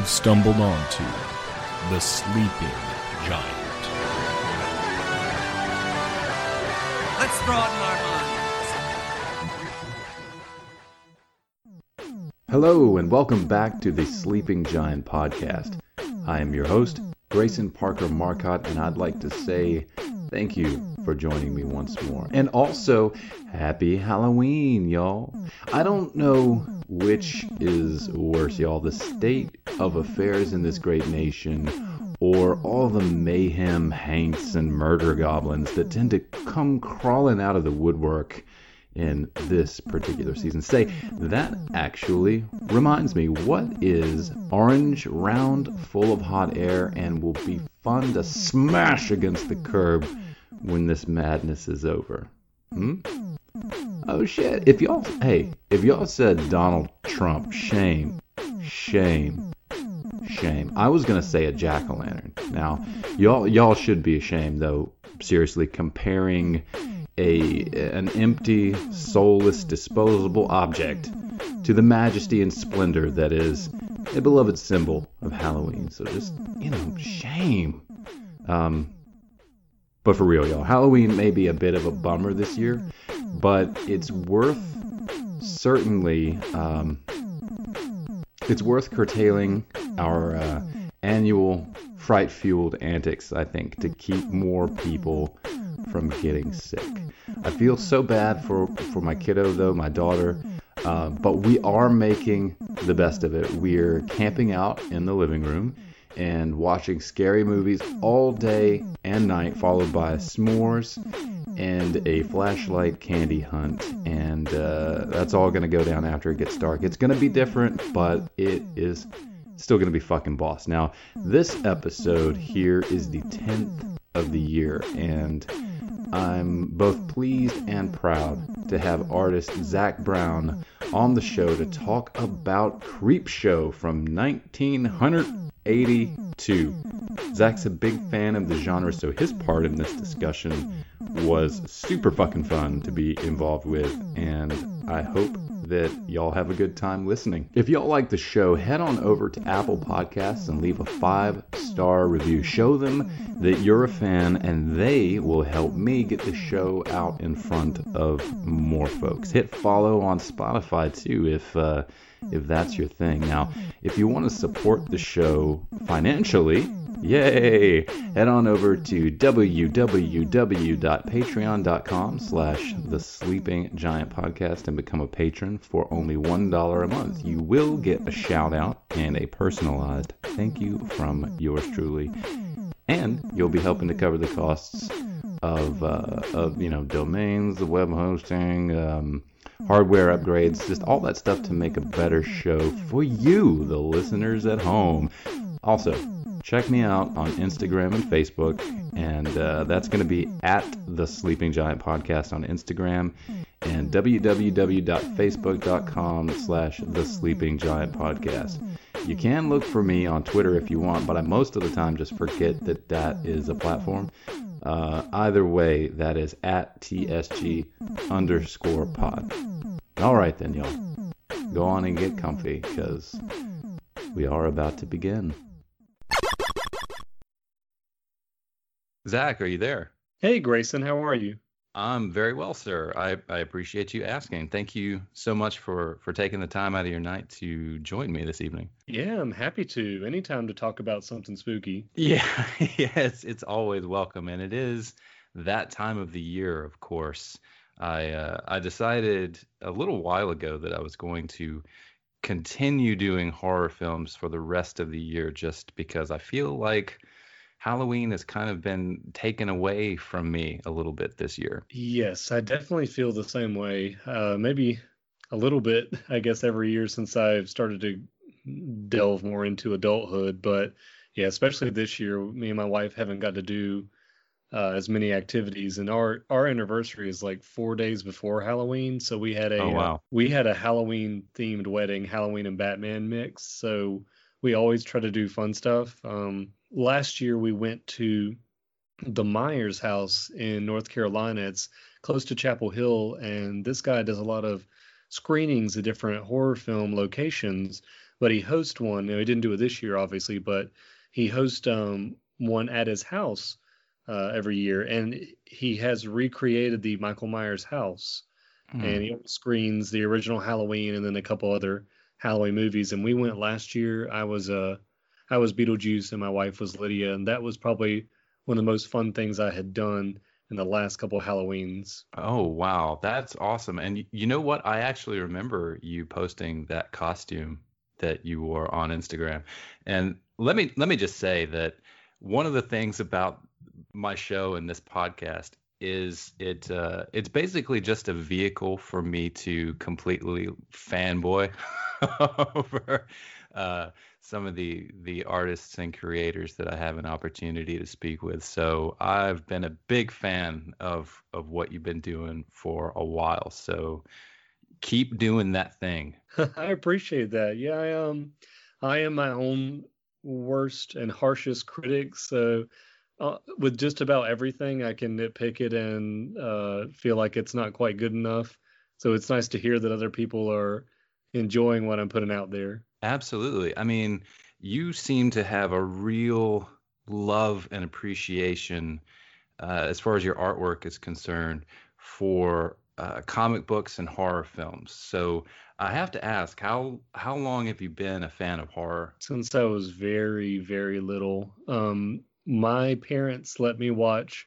You've stumbled onto the Sleeping Giant. Let's broaden our minds. Hello, and welcome back to the Sleeping Giant podcast. I am your host, Grayson Parker Marcotte, and I'd like to say thank you for joining me once more. And mm. also, happy Halloween, y'all. I mm. don't know which is worse, y'all the state of affairs in this great nation or all the mayhem, hanks, and murder goblins that tend to come crawling out of the woodwork in this particular season. Say, that actually reminds me, what is orange, round, full of hot air, and will be fun to smash against the curb when this madness is over? Hmm? Oh shit. If y'all, hey, if y'all said Donald Trump, shame, shame, shame. I was gonna say a jack o' lantern. Now, y'all, y'all should be ashamed though. Seriously, comparing a an empty, soulless, disposable object to the majesty and splendor that is a beloved symbol of Halloween. So just you know, shame. Um, but for real, y'all, Halloween may be a bit of a bummer this year, but it's worth certainly um, it's worth curtailing our uh, annual fright-fueled antics. I think to keep more people from getting sick. I feel so bad for for my kiddo though, my daughter. Uh, but we are making the best of it. We're camping out in the living room and watching scary movies all day and night, followed by s'mores and a flashlight candy hunt. And uh, that's all going to go down after it gets dark. It's going to be different, but it is still going to be fucking boss. Now, this episode here is the 10th of the year, and I'm both pleased and proud to have artist Zach Brown on the show to talk about Creepshow from 1982. Zach's a big fan of the genre, so his part in this discussion was super fucking fun to be involved with, and I hope that y'all have a good time listening. If y'all like the show, head on over to Apple Podcasts and leave a five star review. Show them that you're a fan, and they will help me get the show out in front of more folks. Hit follow on Spotify too if. Uh, if that's your thing. Now, if you want to support the show financially, Yay! Head on over to www.patreon.com slash the Sleeping Giant Podcast and become a patron for only $1 a month. You will get a shout out and a personalized thank you from yours truly. And you'll be helping to cover the costs of, uh, of you know, domains, the web hosting, um, hardware upgrades, just all that stuff to make a better show for you, the listeners at home. Also, check me out on Instagram and Facebook, and uh, that's going to be at the Sleeping Giant Podcast on Instagram and www.facebook.com slash the Sleeping Giant Podcast. You can look for me on Twitter if you want, but I most of the time just forget that that is a platform. Uh, either way, that is at TSG underscore pod. All right, then, y'all. Go on and get comfy because we are about to begin. Zach, are you there? Hey, Grayson, how are you? I'm very well, sir. I, I appreciate you asking. Thank you so much for for taking the time out of your night to join me this evening. Yeah, I'm happy to. Anytime to talk about something spooky. Yeah, yeah, it's it's always welcome, and it is that time of the year, of course. I uh, I decided a little while ago that I was going to continue doing horror films for the rest of the year, just because I feel like Halloween has kind of been taken away from me a little bit this year. Yes, I definitely feel the same way. Uh, maybe a little bit, I guess, every year since I've started to delve more into adulthood. But yeah, especially this year, me and my wife haven't got to do uh, as many activities, and our our anniversary is like four days before Halloween. So we had a Oh, wow. uh, we had a Halloween themed wedding, Halloween and Batman mix. So we always try to do fun stuff. Um, last year we went to the Myers house in North Carolina. It's close to Chapel Hill, and this guy does a lot of screenings of different horror film locations. but he hosts one. Know, he didn't do it this year, obviously, but he hosts um, one at his house uh, every year, and he has recreated the Michael Myers house, mm. and he screens the original Halloween and then a couple other Halloween movies. And we went last year. I was uh, I was Beetlejuice, and my wife was Lydia, and that was probably one of the most fun things I had done in the last couple of Halloweens. Oh wow, that's awesome! And you know what? I actually remember you posting that costume that you wore on Instagram. And let me let me just say that one of the things about my show and this podcast is it uh, it's basically just a vehicle for me to completely fanboy over uh, some of the the artists and creators that I have an opportunity to speak with. So I've been a big fan of of what you've been doing for a while. So keep doing that thing. I appreciate that. Yeah, I um I am my own worst and harshest critic. So uh, with just about everything, I can nitpick it and uh, feel like it's not quite good enough. So it's nice to hear that other people are enjoying what I'm putting out there. Absolutely. I mean, you seem to have a real love and appreciation uh, as far as your artwork is concerned for uh, comic books and horror films. So I have to ask, how how long have you been a fan of horror? Since I was very very little. Um, my parents let me watch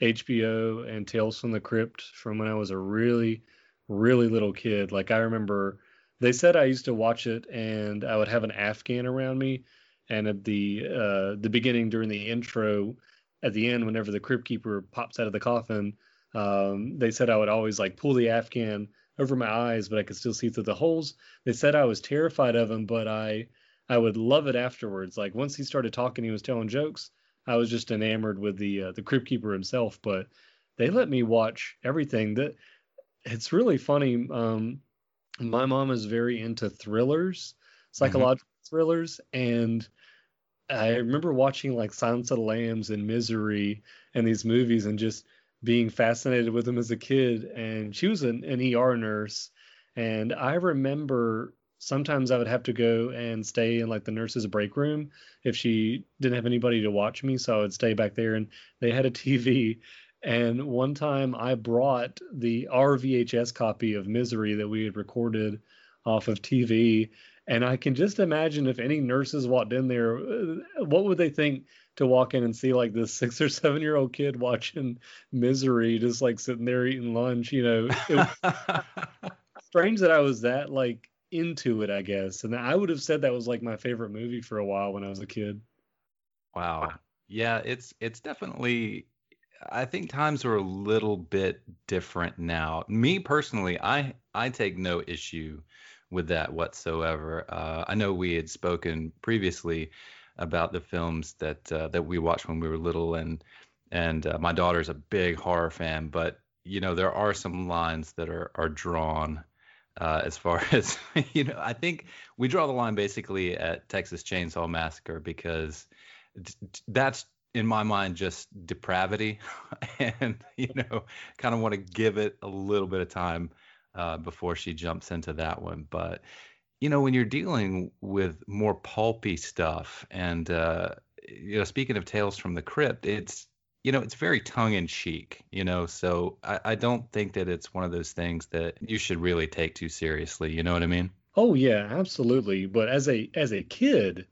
HBO and Tales from the Crypt from when I was a really really little kid. Like I remember they said I used to watch it and I would have an Afghan around me and at the uh, the beginning during the intro at the end whenever the crypt keeper pops out of the coffin um, they said I would always like pull the Afghan over my eyes, but I could still see through the holes. They said I was terrified of him, but I I would love it afterwards. Like once he started talking, he was telling jokes. I was just enamored with the uh, the crypt keeper himself. But they let me watch everything. That it's really funny. Um, my mom is very into thrillers, psychological mm-hmm. thrillers, and I remember watching like Silence of the Lambs and Misery and these movies, and just being fascinated with them as a kid. And she was an, an ER nurse. And I remember sometimes I would have to go and stay in like the nurse's break room if she didn't have anybody to watch me. So I would stay back there and they had a TV. And one time I brought the RVHS copy of Misery that we had recorded off of TV. And I can just imagine if any nurses walked in there, uh, what would they think to walk in and see like this six or seven year old kid watching Misery, just like sitting there eating lunch. You know, it strange that I was that like into it, I guess. And I would have said that was like my favorite movie for a while when I was a kid. Wow. Yeah, it's it's definitely I think times are a little bit different now. Me personally, I I take no issue with that whatsoever. Uh, I know we had spoken previously about the films that uh, that we watched when we were little, and and uh, my daughter's a big horror fan, but you know there are some lines that are are drawn uh, as far as you know. I think we draw the line basically at Texas Chainsaw Massacre because that's in my mind just depravity, and you know kind of want to give it a little bit of time uh, before she jumps into that one, but you know, when you're dealing with more pulpy stuff, and uh, you know, speaking of Tales from the Crypt, it's you know, it's very tongue in cheek, you know, so I, I don't think that it's one of those things that you should really take too seriously. You know what I mean? Oh yeah, absolutely. But as a as a kid,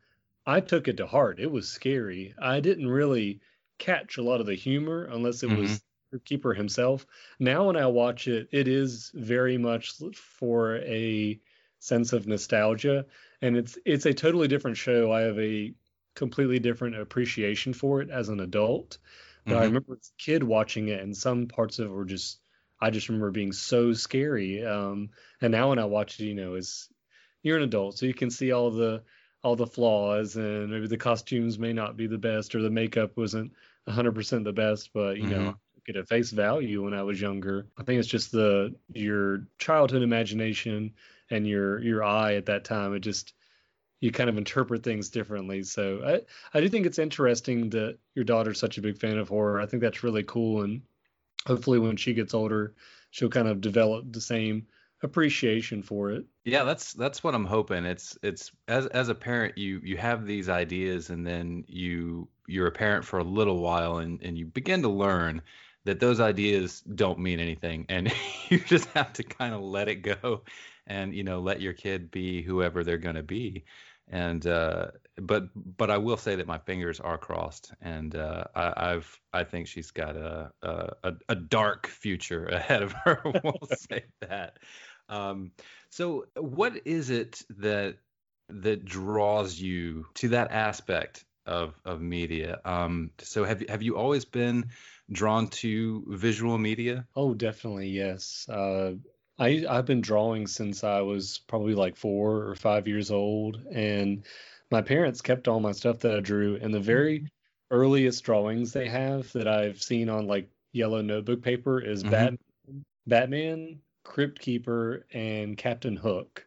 I took it to heart. It was scary. I didn't really catch a lot of the humor unless it mm-hmm. was Keeper himself. Now when I watch it, it is very much for a sense of nostalgia and it's it's a totally different show i have a completely different appreciation for it as an adult but mm-hmm. i remember as a kid watching it and some parts of it were just i just remember being so scary um, and now when i watch it you know is you're an adult so you can see all the all the flaws and maybe the costumes may not be the best or the makeup wasn't 100% the best but you mm-hmm. know at a face value when I was younger. I think it's just the your childhood imagination and your your eye at that time. It just you kind of interpret things differently. So I I do think it's interesting that your daughter's such a big fan of horror. I think that's really cool, and hopefully when she gets older, she'll kind of develop the same appreciation for it. Yeah, that's that's what I'm hoping. It's it's as as a parent, you you have these ideas, and then you you're a parent for a little while, and and you begin to learn that those ideas don't mean anything, and you just have to kind of let it go, and you know let your kid be whoever they're going to be, and uh, but but I will say that my fingers are crossed, and uh, I, have I think she's got a, a a dark future ahead of her. we'll say that. Um, so, what is it that that draws you to that aspect of of media? Um, so, have have you always been drawn to visual media? Oh, definitely, yes. Uh, I I've been drawing since I was probably like four or five years old, and my parents kept all my stuff that I drew. And the very mm-hmm. earliest drawings they have that I've seen on like yellow notebook paper is mm-hmm. Bat, Batman, Crypt Keeper, and Captain Hook.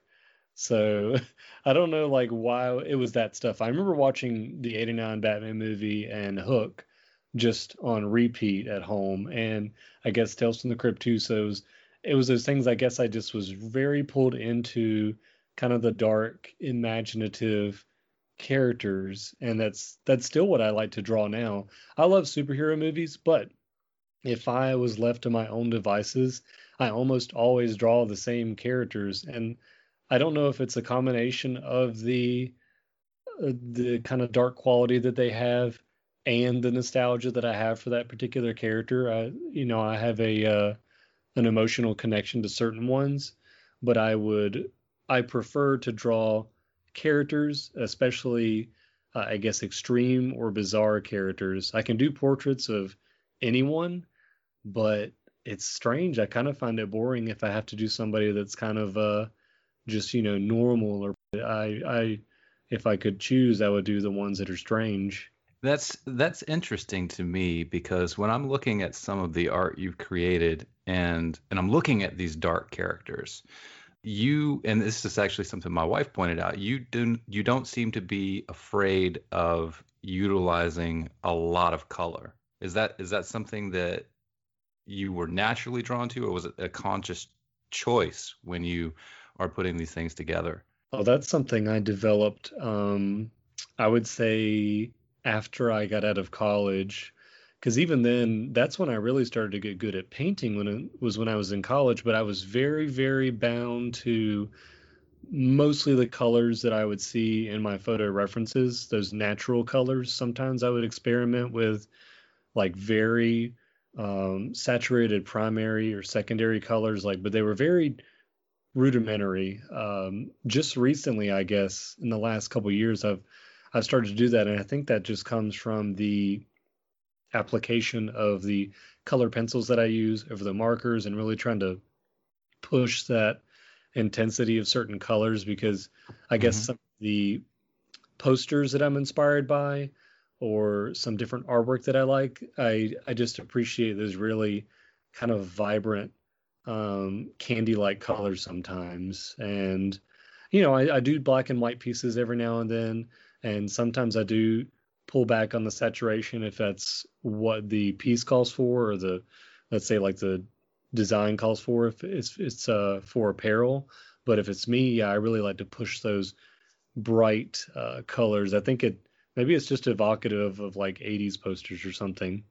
So I don't know like why it was that stuff. I remember watching the 89 Batman movie and Hook just on repeat at home and I guess Tales from the Crypt too. So it was, it was those things I guess I just was very pulled into kind of the dark, imaginative characters and that's that's still what I like to draw now. I love superhero movies, but if I was left to my own devices, I almost always draw the same characters, and I don't know if it's a combination of the uh, the kind of dark quality that they have and the nostalgia that I have for that particular character. I, you know, I have a uh, an emotional connection to certain ones, but I would I prefer to draw characters, especially uh, I guess extreme or bizarre characters. I can do portraits of anyone, but it's strange. I kind of find it boring if I have to do somebody that's kind of uh just you know normal or I I if I could choose I would do the ones that are strange. That's that's interesting to me because when I'm looking at some of the art you've created and and I'm looking at these dark characters, you and this is actually something my wife pointed out, you don't you don't seem to be afraid of utilizing a lot of color. Is that is that something that you were naturally drawn to, or was it a conscious choice when you are putting these things together? Oh, that's something I developed. Um, I would say after I got out of college, because even then, that's when I really started to get good at painting. When it was when I was in college, but I was very, very bound to mostly the colors that I would see in my photo references, those natural colors. Sometimes I would experiment with like very um, saturated primary or secondary colors, like, but they were very rudimentary. Um, just recently, I guess, in the last couple years, I've I've started to do that, and I think that just comes from the application of the color pencils that I use over the markers, and really trying to push that intensity of certain colors because I guess mm-hmm. some of the posters that I'm inspired by or some different artwork that I like, I I just appreciate those really kind of vibrant um, candy-like colors sometimes. And you know, I, I do black and white pieces every now and then, and sometimes I do pull back on the saturation if that's what the piece calls for, or the let's say like the design calls for if it's it's uh, for apparel. But if it's me, yeah, I really like to push those bright uh, colors. I think it Maybe it's just evocative of like 80s posters or something.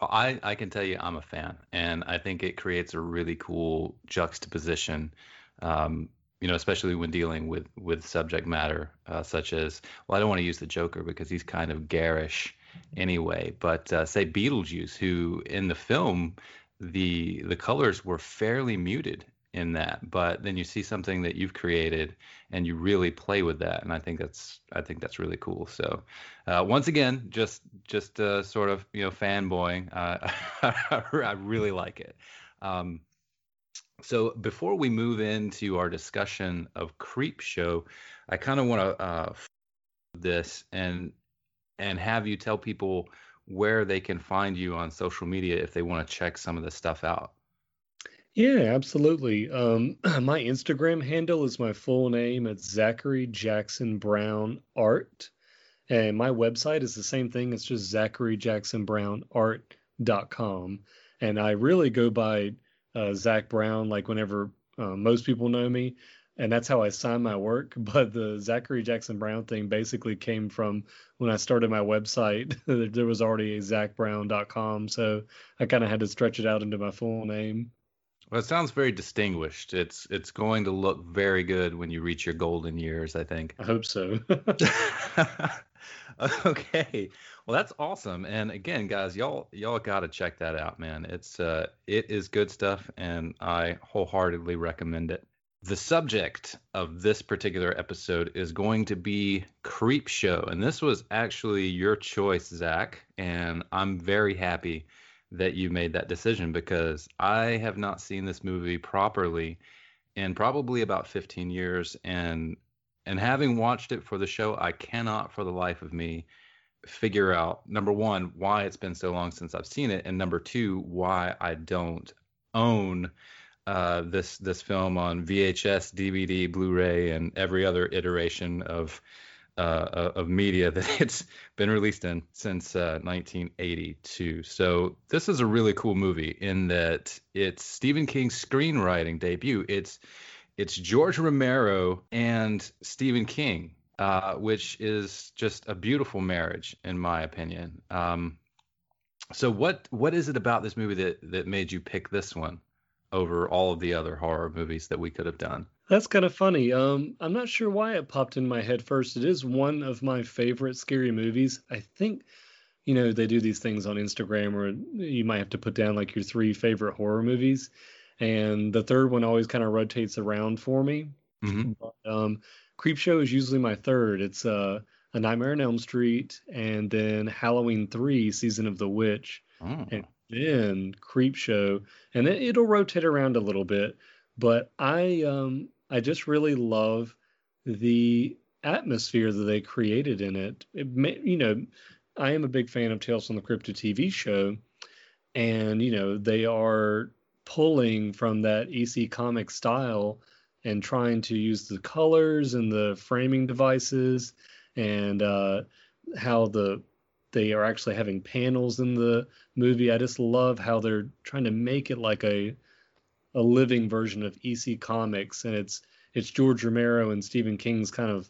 Well, I, I can tell you I'm a fan, and I think it creates a really cool juxtaposition, um, you know, especially when dealing with, with subject matter uh, such as, well, I don't want to use the Joker because he's kind of garish anyway, but uh, say Beetlejuice, who in the film, the the colors were fairly muted in that but then you see something that you've created and you really play with that and i think that's i think that's really cool. So uh, once again just just uh, sort of you know fanboying. Uh, i really like it. Um, so before we move into our discussion of Creepshow i kind of want to uh, this and and have you tell people where they can find you on social media if they want to check some of the stuff out yeah, absolutely. Um, my Instagram handle is my full name. It's Zachary Jackson Brown Art. And my website is the same thing. It's just zacharyjacksonbrownart.com. And I really go by uh, Zach Brown, like whenever uh, most people know me, and that's how I sign my work. But the Zachary Jackson Brown thing basically came from when I started my website. there was already a zachbrown.com, so I kind of had to stretch it out into my full name. Well, it sounds very distinguished. It's it's going to look very good when you reach your golden years. I think. I hope so. okay. Well, that's awesome. And again, guys, y'all y'all got to check that out, man. It's uh it is good stuff and I wholeheartedly recommend it. The subject of this particular episode is going to be Creepshow. And this was actually your choice, Zach. And I'm very happy that you made that decision because I have not seen this movie properly in probably about 15 years. And and having watched it for the show, I cannot for the life of me figure out number one, why it's been so long since I've seen it, and number two, why I don't own uh, this this film on VHS, DVD, Blu-ray, and every other iteration of uh, of media that it's been released in since uh, 1982. So this is a really cool movie in that it's Stephen King's screenwriting debut. It's it's George Romero and Stephen King, uh, which is just a beautiful marriage, in my opinion. Um, so what what is it about this movie that that made you pick this one over all of the other horror movies that we could have done? That's kind of funny. Um, I'm not sure why it popped in my head first. It is one of my favorite scary movies. I think, you know, they do these things on Instagram where you might have to put down like your three favorite horror movies and the third one always kind of rotates around for me. Mm-hmm. But, um, Creepshow is usually my third. It's uh, A Nightmare on Elm Street, and then Halloween Three: Season of the Witch, oh. and then Creepshow, and then it'll rotate around a little bit. But I um, I just really love the atmosphere that they created in it. it may, you know, I am a big fan of Tales from the Crypt TV show, and you know they are pulling from that EC comic style and trying to use the colors and the framing devices and uh, how the they are actually having panels in the movie. I just love how they're trying to make it like a a living version of EC Comics, and it's it's George Romero and Stephen King's kind of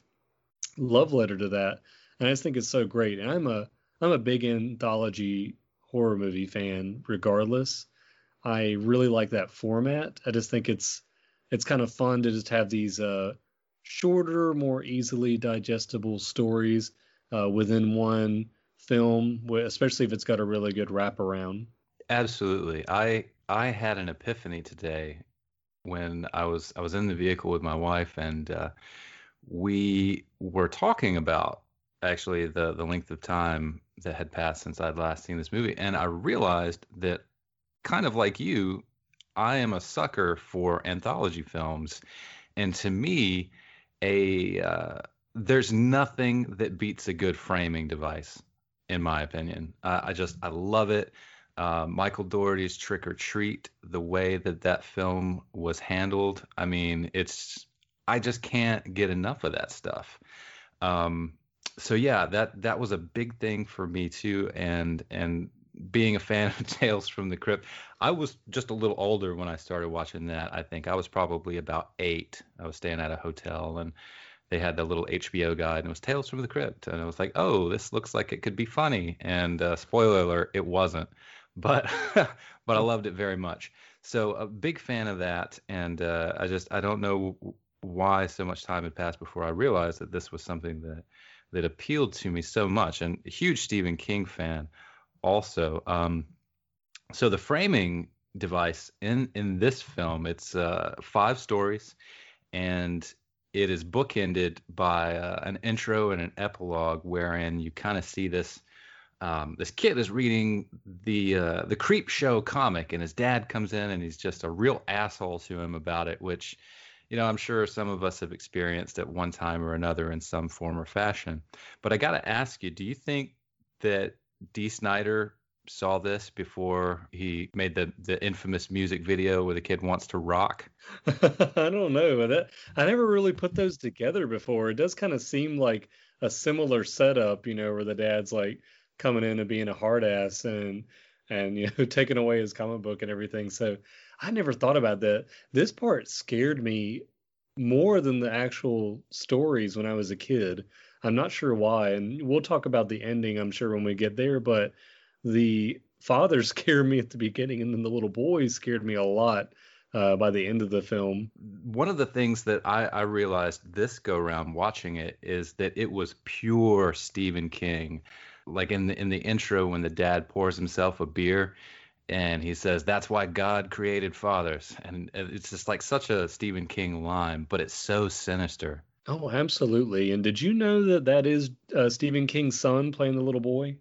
love letter to that, and I just think it's so great. And I'm a I'm a big anthology horror movie fan, regardless. I really like that format. I just think it's it's kind of fun to just have these uh, shorter, more easily digestible stories uh, within one film, especially if it's got a really good wraparound. Absolutely. I I had an epiphany today when I was I was in the vehicle with my wife and uh, we were talking about actually the the length of time that had passed since I'd last seen this movie, and I realized that kind of like you, I am a sucker for anthology films, and to me, a uh, there's nothing that beats a good framing device, in my opinion. Uh, I just I love it. Uh, Michael Dougherty's Trick 'r Treat, the way that that film was handled. I mean, it's I just can't get enough of that stuff. Um, so yeah, that that was a big thing for me too, and and being a fan of Tales from the Crypt, I was just a little older when I started watching that. I think I was probably about eight. I was staying at a hotel and they had the little HBO guide and it was Tales from the Crypt. And I was like, oh, this looks like it could be funny. And uh, spoiler alert, it wasn't. But but I loved it very much. So a big fan of that. And uh, I just I don't know why so much time had passed before I realized that this was something that that appealed to me so much. And a huge Stephen King fan also. Um, so the framing device in in this film, it's uh, five stories, and it is bookended by uh, an intro and an epilogue, wherein you kind of see this. Um, this kid is reading the uh, the Creepshow comic, and his dad comes in, and he's just a real asshole to him about it, which, you know, I'm sure some of us have experienced at one time or another in some form or fashion. But I got to ask you, do you think that Dee Snider saw this before he made the the infamous music video where the kid wants to rock? I don't know. That I never really put those together before. It does kind of seem like a similar setup, you know, where the dad's like coming in and being a hard ass and and you know taking away his comic book and everything. So I never thought about that. This part scared me more than the actual stories when I was a kid. I'm not sure why, and we'll talk about the ending, I'm sure, when we get there. But the father scared me at the beginning, and then the little boy scared me a lot uh, by the end of the film. One of the things that I, I realized this go round watching it is that it was pure Stephen King. Like in the in the intro when the dad pours himself a beer and he says that's why God created fathers, and it's just like such a Stephen King line, but it's so sinister. Oh, absolutely. And did you know that that is uh, Stephen King's son playing the little boy?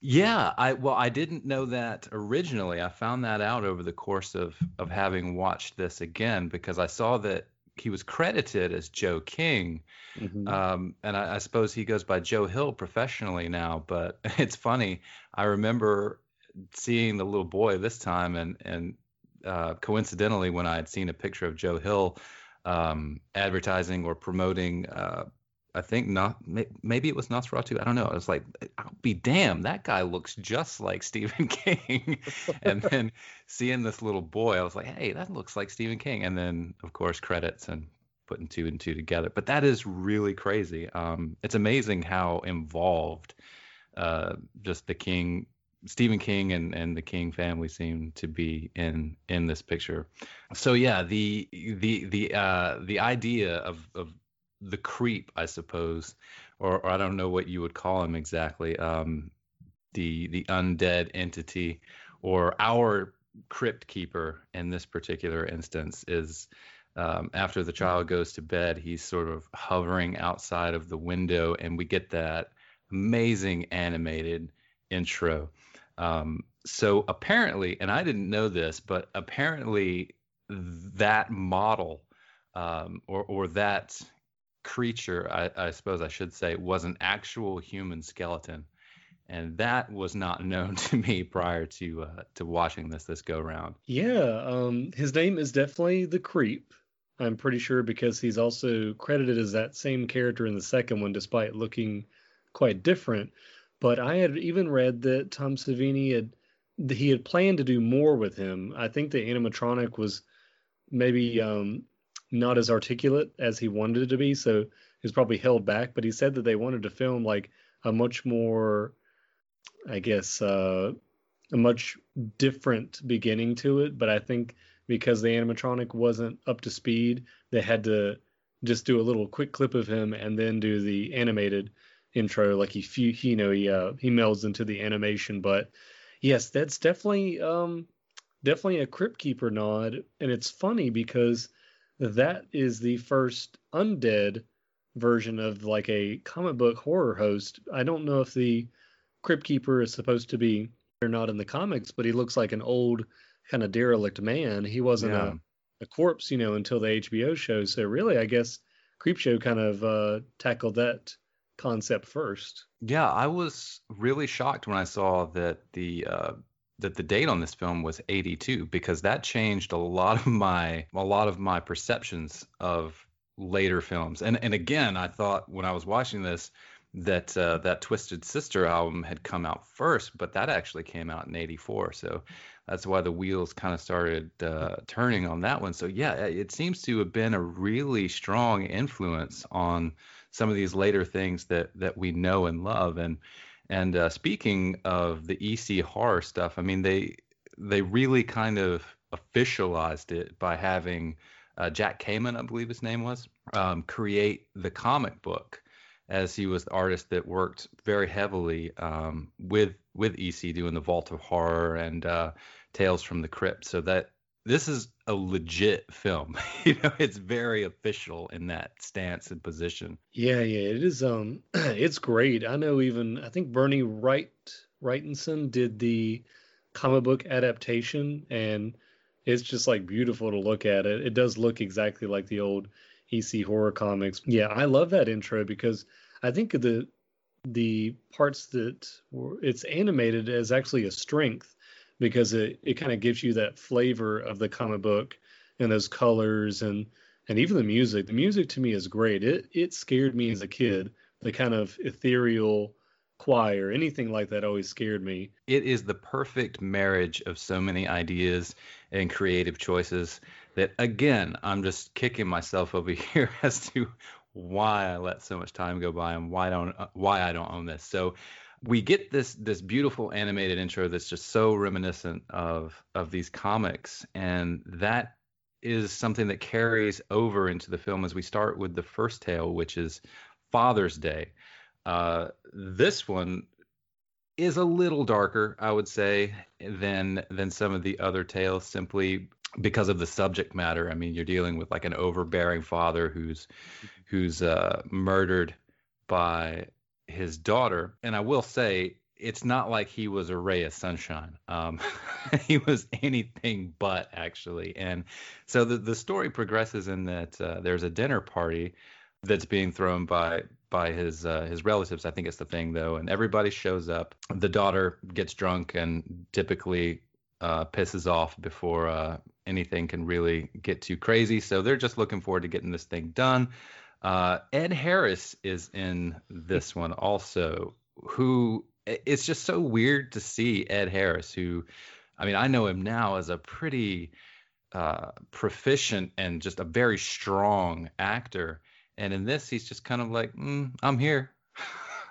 Yeah, I well, I didn't know that originally. I found that out over the course of of having watched this again because I saw that he was credited as Joe King, mm-hmm. um, and I, I, suppose he goes by Joe Hill professionally now. But it's funny. I remember seeing the little boy this time, and and uh, coincidentally, when I had seen a picture of Joe Hill um, advertising or promoting uh, I think not maybe it was Nosferatu. I don't know. I was like, I'll be damned, that guy looks just like Stephen King. and then seeing this little boy, I was like, hey, that looks like Stephen King. And then of course credits and putting two and two together. But that is really crazy. Um, it's amazing how involved uh, just the King, Stephen King, and and the King family seem to be in in this picture. So yeah, the the the uh, the idea of of the creep, I suppose, or, or, I don't know what you would call him exactly, um, the the undead entity, or our crypt keeper in this particular instance is um, after the child goes to bed, he's sort of hovering outside of the window, and we get that amazing animated intro. Um, so apparently, and I didn't know this, but apparently that model um, or or that creature, I, I, suppose I should say, was an actual human skeleton, and that was not known to me prior to uh, to watching this this go round. Yeah, um, his name is definitely the Creep. I'm pretty sure because he's also credited as that same character in the second one, despite looking quite different. But I had even read that Tom Savini had he had planned to do more with him. I think the animatronic was maybe um, not as articulate as he wanted it to be, so he was probably held back. But he said that they wanted to film like a much more, I guess, uh, a much different beginning to it. But I think because the animatronic wasn't up to speed, they had to just do a little quick clip of him and then do the animated intro. Like he, he you know, he uh, he melds into the animation. But yes, that's definitely um, definitely a Crypt Keeper nod, and it's funny because that is the first undead version of like a comic book horror host. I don't know if the Crypt Keeper is supposed to be or not in the comics, but he looks like an old kind of derelict man. He wasn't yeah. a, a corpse, you know, until the HBO show. So really, I guess Creepshow kind of uh, tackled that concept first. Yeah, I was really shocked when I saw that the uh, that the date on this film was 82 because that changed a lot of my a lot of my perceptions of later films. And and again, I thought when I was watching this that uh, that Twisted Sister album had come out first, but that actually came out in '84. So that's why the wheels kind of started uh, turning on that one. So yeah, it seems to have been a really strong influence on some of these later things that that we know and love. And and uh, speaking of the EC horror stuff, I mean they they really kind of officialized it by having uh, Jack Kamen, I believe his name was, um, create the comic book, as he was the artist that worked very heavily um, with with EC doing the Vault of Horror and uh, Tales from the Crypt. So that this is a legit film. you know, it's very official in that stance and position. Yeah, yeah, it is. Um, it's great. I know even I think Bernie Wright Wrightson did the comic book adaptation, and it's just like beautiful to look at. It it does look exactly like the old EC horror comics. Yeah, I love that intro because I think the the parts that were, it's animated as actually a strength because it, it kind of gives you that flavor of the comic book and those colors and and even the music. The music to me is great. It it scared me as a kid. The kind of ethereal choir, anything like that always scared me. It is the perfect marriage of so many ideas and creative choices that again, I'm just kicking myself over here as to why I let so much time go by and why don't why I don't own this. So we get this this beautiful animated intro that's just so reminiscent of of these comics and that is something that carries over into the film as we start with the first tale which is father's day. Uh, this one is a little darker i would say than than some of the other tales simply because of the subject matter. I mean you're dealing with like an overbearing father who's who's uh, murdered by his daughter. And I will say, it's not like he was a ray of sunshine. Um, he was anything but, actually. And so the, the story progresses in that uh, there's a dinner party that's being thrown by by his uh, his relatives. I think it's the thing though, and everybody shows up. The daughter gets drunk and typically uh, pisses off before uh, anything can really get too crazy. So they're just looking forward to getting this thing done. Uh, Ed Harris is in this one also, who it's just so weird to see Ed Harris, who, I mean, I know him now as a pretty uh, proficient and just a very strong actor. And in this, he's just kind of like, mm, I'm here.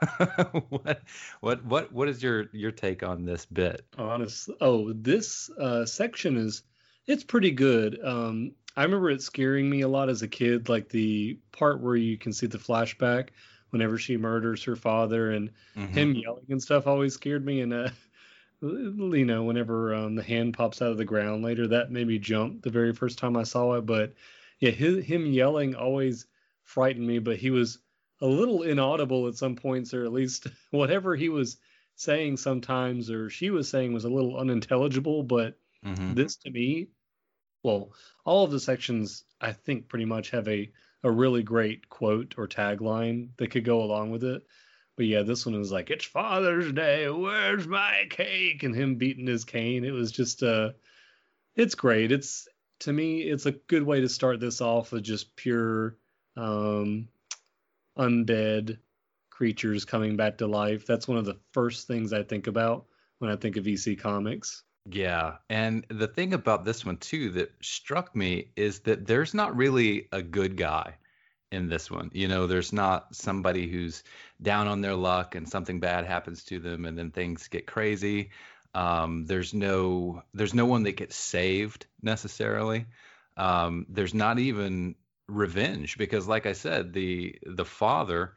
what what what what is your your take on this bit honest oh this uh section is it's pretty good um I remember it scaring me a lot as a kid, like the part where you can see the flashback whenever she murders her father and mm-hmm. him yelling and stuff always scared me. And, uh, you know, whenever um, the hand pops out of the ground later, that made me jump the very first time I saw it. But yeah, his, him yelling always frightened me, but he was a little inaudible at some points, or at least whatever he was saying sometimes or she was saying was a little unintelligible. But mm-hmm. this to me well, all of the sections I think pretty much have a a really great quote or tagline that could go along with it. But yeah, this one was like, "It's Father's Day. Where's my cake?" and him beating his cane. It was just uh it's great. It's to me, it's a good way to start this off with just pure um undead creatures coming back to life. That's one of the first things I think about when I think of EC Comics. Yeah. And the thing about this one, too, that struck me is that there's not really a good guy in this one. You know, there's not somebody who's down on their luck and something bad happens to them and then things get crazy. Um, there's no there's no one that gets saved necessarily. Um, there's not even revenge because like I said, the the father,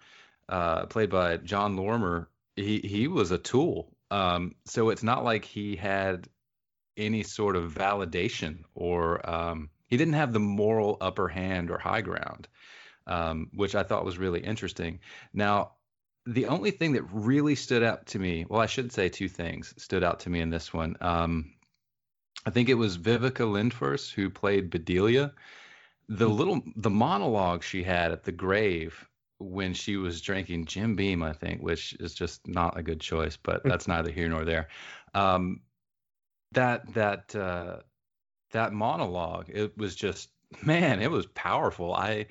uh, played by Jon Lormer, he he was a tool um, so it's not like he had any sort of validation or um, he didn't have the moral upper hand or high ground, um, which I thought was really interesting. Now, the only thing that really stood out to me, well, I should say two things stood out to me in this one. Um, I think it was Viveca Lindfors who played Bedelia. The little the monologue she had at the grave when she was drinking Jim Beam, I think, which is just not a good choice, but that's neither here nor there. Um, that that uh, that monologue it was just man it was powerful. I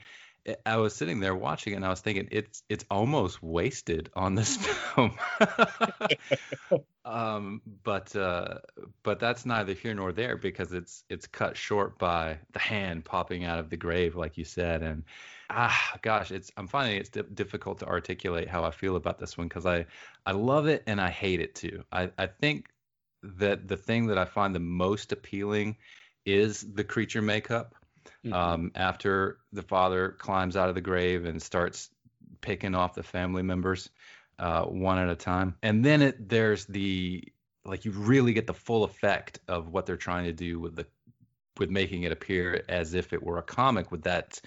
i was sitting there watching it and i was thinking it's it's almost wasted on this film. Um but uh but that's neither here nor there because it's it's cut short by the hand popping out of the grave like you said and ah gosh it's i'm finding it's di- difficult to articulate how i feel about this one because i i love it and i hate it too. I i think that the thing that I find the most appealing is the creature makeup. Mm-hmm. Um, after the father climbs out of the grave and starts picking off the family members uh, one at a time, and then it there's the like you really get the full effect of what they're trying to do with the with making it appear as if it were a comic with that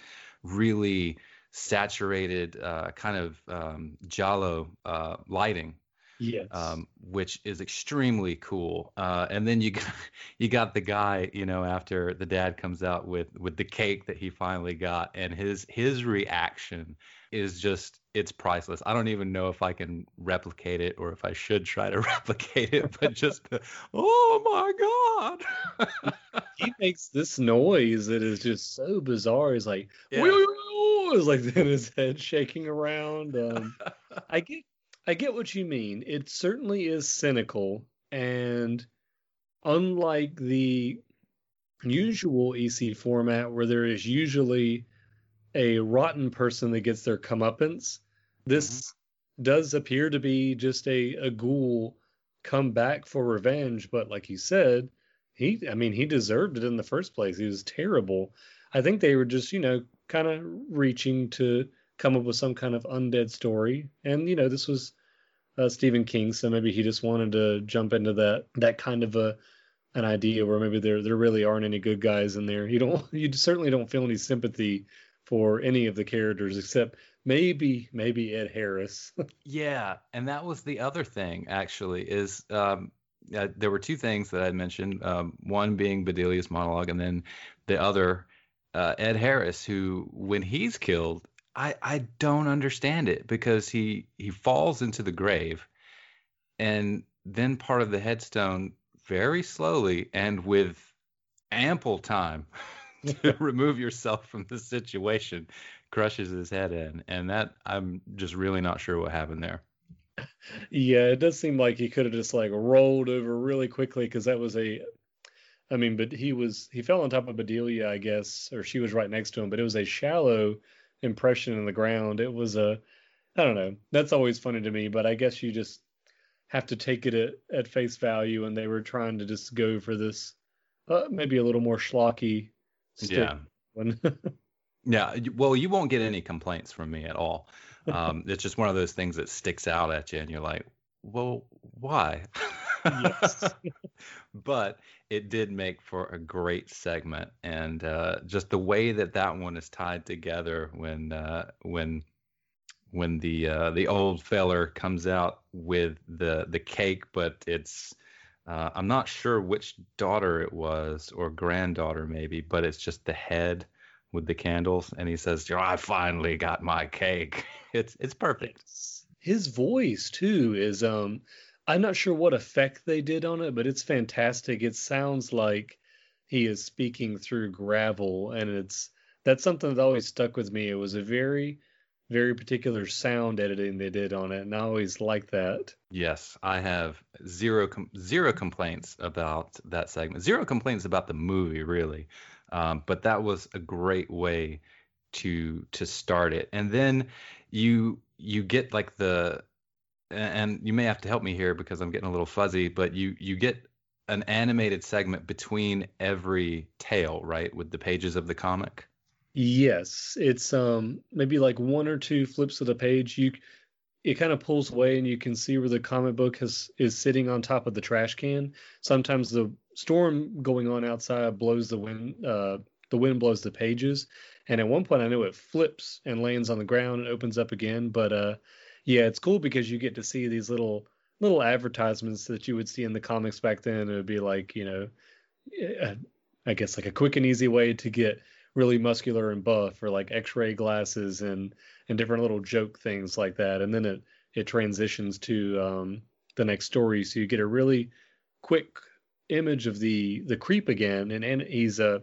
really saturated uh, kind of um, giallo uh, lighting Yes. Um, which is extremely cool. Uh, and then you got, you got the guy, you know, after the dad comes out with with the cake that he finally got, and his his reaction is just it's priceless. I don't even know if I can replicate it or if I should try to replicate it, but just the, oh my god. he makes this noise that is just so bizarre. He's like, yeah. it's like then his head shaking around. Um, I get I get what you mean. It certainly is cynical, and unlike the usual EC format where there is usually a rotten person that gets their comeuppance, this mm-hmm. does appear to be just a, a ghoul come back for revenge. But like you said, he, I mean, he deserved it in the first place. He was terrible. I think they were just, you know, kind of reaching to come up with some kind of undead story. And, you know, this was uh, Stephen King, so maybe he just wanted to jump into that that kind of a an idea where maybe there there really aren't any good guys in there. You don't you certainly don't feel any sympathy for any of the characters except maybe maybe Ed Harris. yeah, and that was the other thing actually is um, uh, there were two things that I mentioned. Um, one being Bedelia's monologue, and then the other uh, Ed Harris, who when he's killed, I I don't understand it because he he falls into the grave, and then part of the headstone very slowly and with ample time to remove yourself from the situation crushes his head in and that i'm just really not sure what happened there. Yeah it does seem like he could have just like rolled over really quickly because that was a i mean but he was he fell on top of bedelia i guess or she was right next to him but it was a shallow impression in the ground it was a i don't know that's always funny to me but i guess you just have to take it at, at face value, and they were trying to just go for this uh, maybe a little more schlocky. Yeah. One. yeah. Well, you won't get any complaints from me at all. Um, it's just one of those things that sticks out at you, and you're like, well, why? yes. but it did make for a great segment, and uh, just the way that that one is tied together when uh, when when the uh, the old feller comes out with the the cake, but it's uh, I'm not sure which daughter it was or granddaughter maybe, but it's just the head with the candles, and he says, "I finally got my cake." It's it's perfect. His voice too is um I'm not sure what effect they did on it, but it's fantastic. It sounds like he is speaking through gravel, and it's that's something that always stuck with me. It was a very very particular sound editing they did on it, and I always like that. Yes, I have zero com- zero complaints about that segment. Zero complaints about the movie, really. Um, but that was a great way to to start it, and then you you get like the and you may have to help me here because I'm getting a little fuzzy, but you you get an animated segment between every tale, right, with the pages of the comic. Yes, it's um maybe like one or two flips of the page. You it kind of pulls away and you can see where the comic book has is sitting on top of the trash can. Sometimes the storm going on outside blows the wind uh the wind blows the pages. And at one point I know it flips and lands on the ground and opens up again. But uh yeah, it's cool because you get to see these little little advertisements that you would see in the comics back then. It would be like, you know, eh, I guess like a quick and easy way to get really muscular and buff or like x-ray glasses and and different little joke things like that and then it it transitions to um, the next story so you get a really quick image of the the creep again and, and he's uh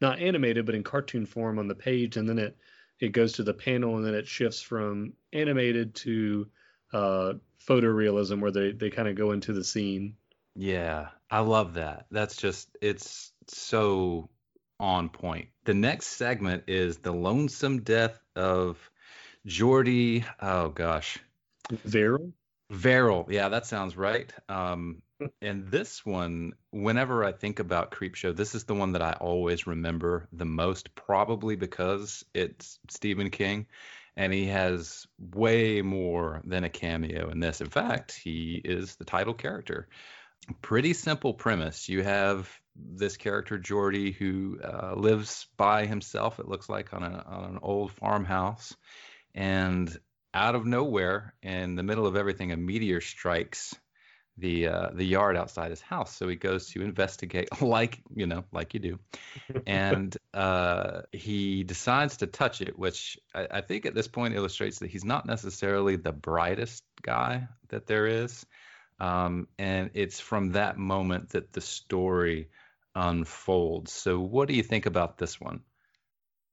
not animated but in cartoon form on the page and then it it goes to the panel and then it shifts from animated to uh photorealism where they they kind of go into the scene yeah i love that that's just it's so on point. The next segment is the lonesome death of Jordy. Oh gosh, Verrill. Verrill, yeah, that sounds right. Um, and this one, whenever I think about Creepshow, this is the one that I always remember the most, probably because it's Stephen King, and he has way more than a cameo in this. In fact, he is the title character. Pretty simple premise. You have this character Jordy who uh, lives by himself. It looks like on, a, on an old farmhouse, and out of nowhere, in the middle of everything, a meteor strikes the uh, the yard outside his house. So he goes to investigate, like you know, like you do, and uh, he decides to touch it, which I, I, think at this point illustrates that he's not necessarily the brightest guy that there is. Um, and it's from that moment that the story unfolds. So, what do you think about this one?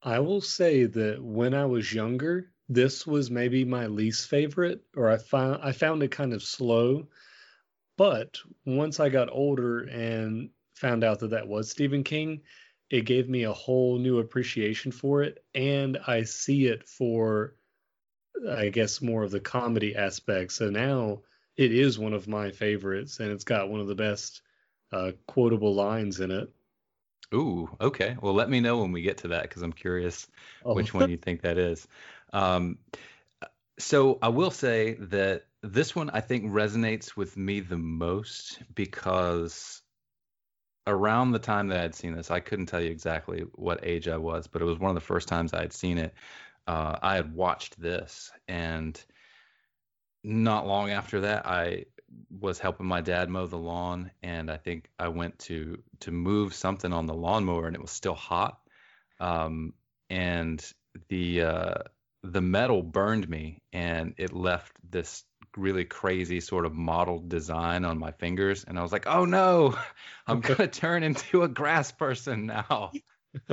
I will say that when I was younger, this was maybe my least favorite, or I found I found it kind of slow. But once I got older and found out that that was Stephen King, it gave me a whole new appreciation for it, and I see it for, I guess, more of the comedy aspect. So now it is one of my favorites, and it's got one of the best uh, quotable lines in it. Ooh, okay. Well, let me know when we get to that because I'm curious oh. which one you think that is. Um, so I will say that this one I think resonates with me the most because around the time that I'd seen this, I couldn't tell you exactly what age I was, but it was one of the first times I had seen it. Uh, I had watched this, and not long after that, I was helping my dad mow the lawn, and I think I went to to move something on the lawnmower, and it was still hot, um, and the uh, the metal burned me, and it left this really crazy sort of mottled design on my fingers, and I was like, oh no, I'm gonna turn into a grass person now.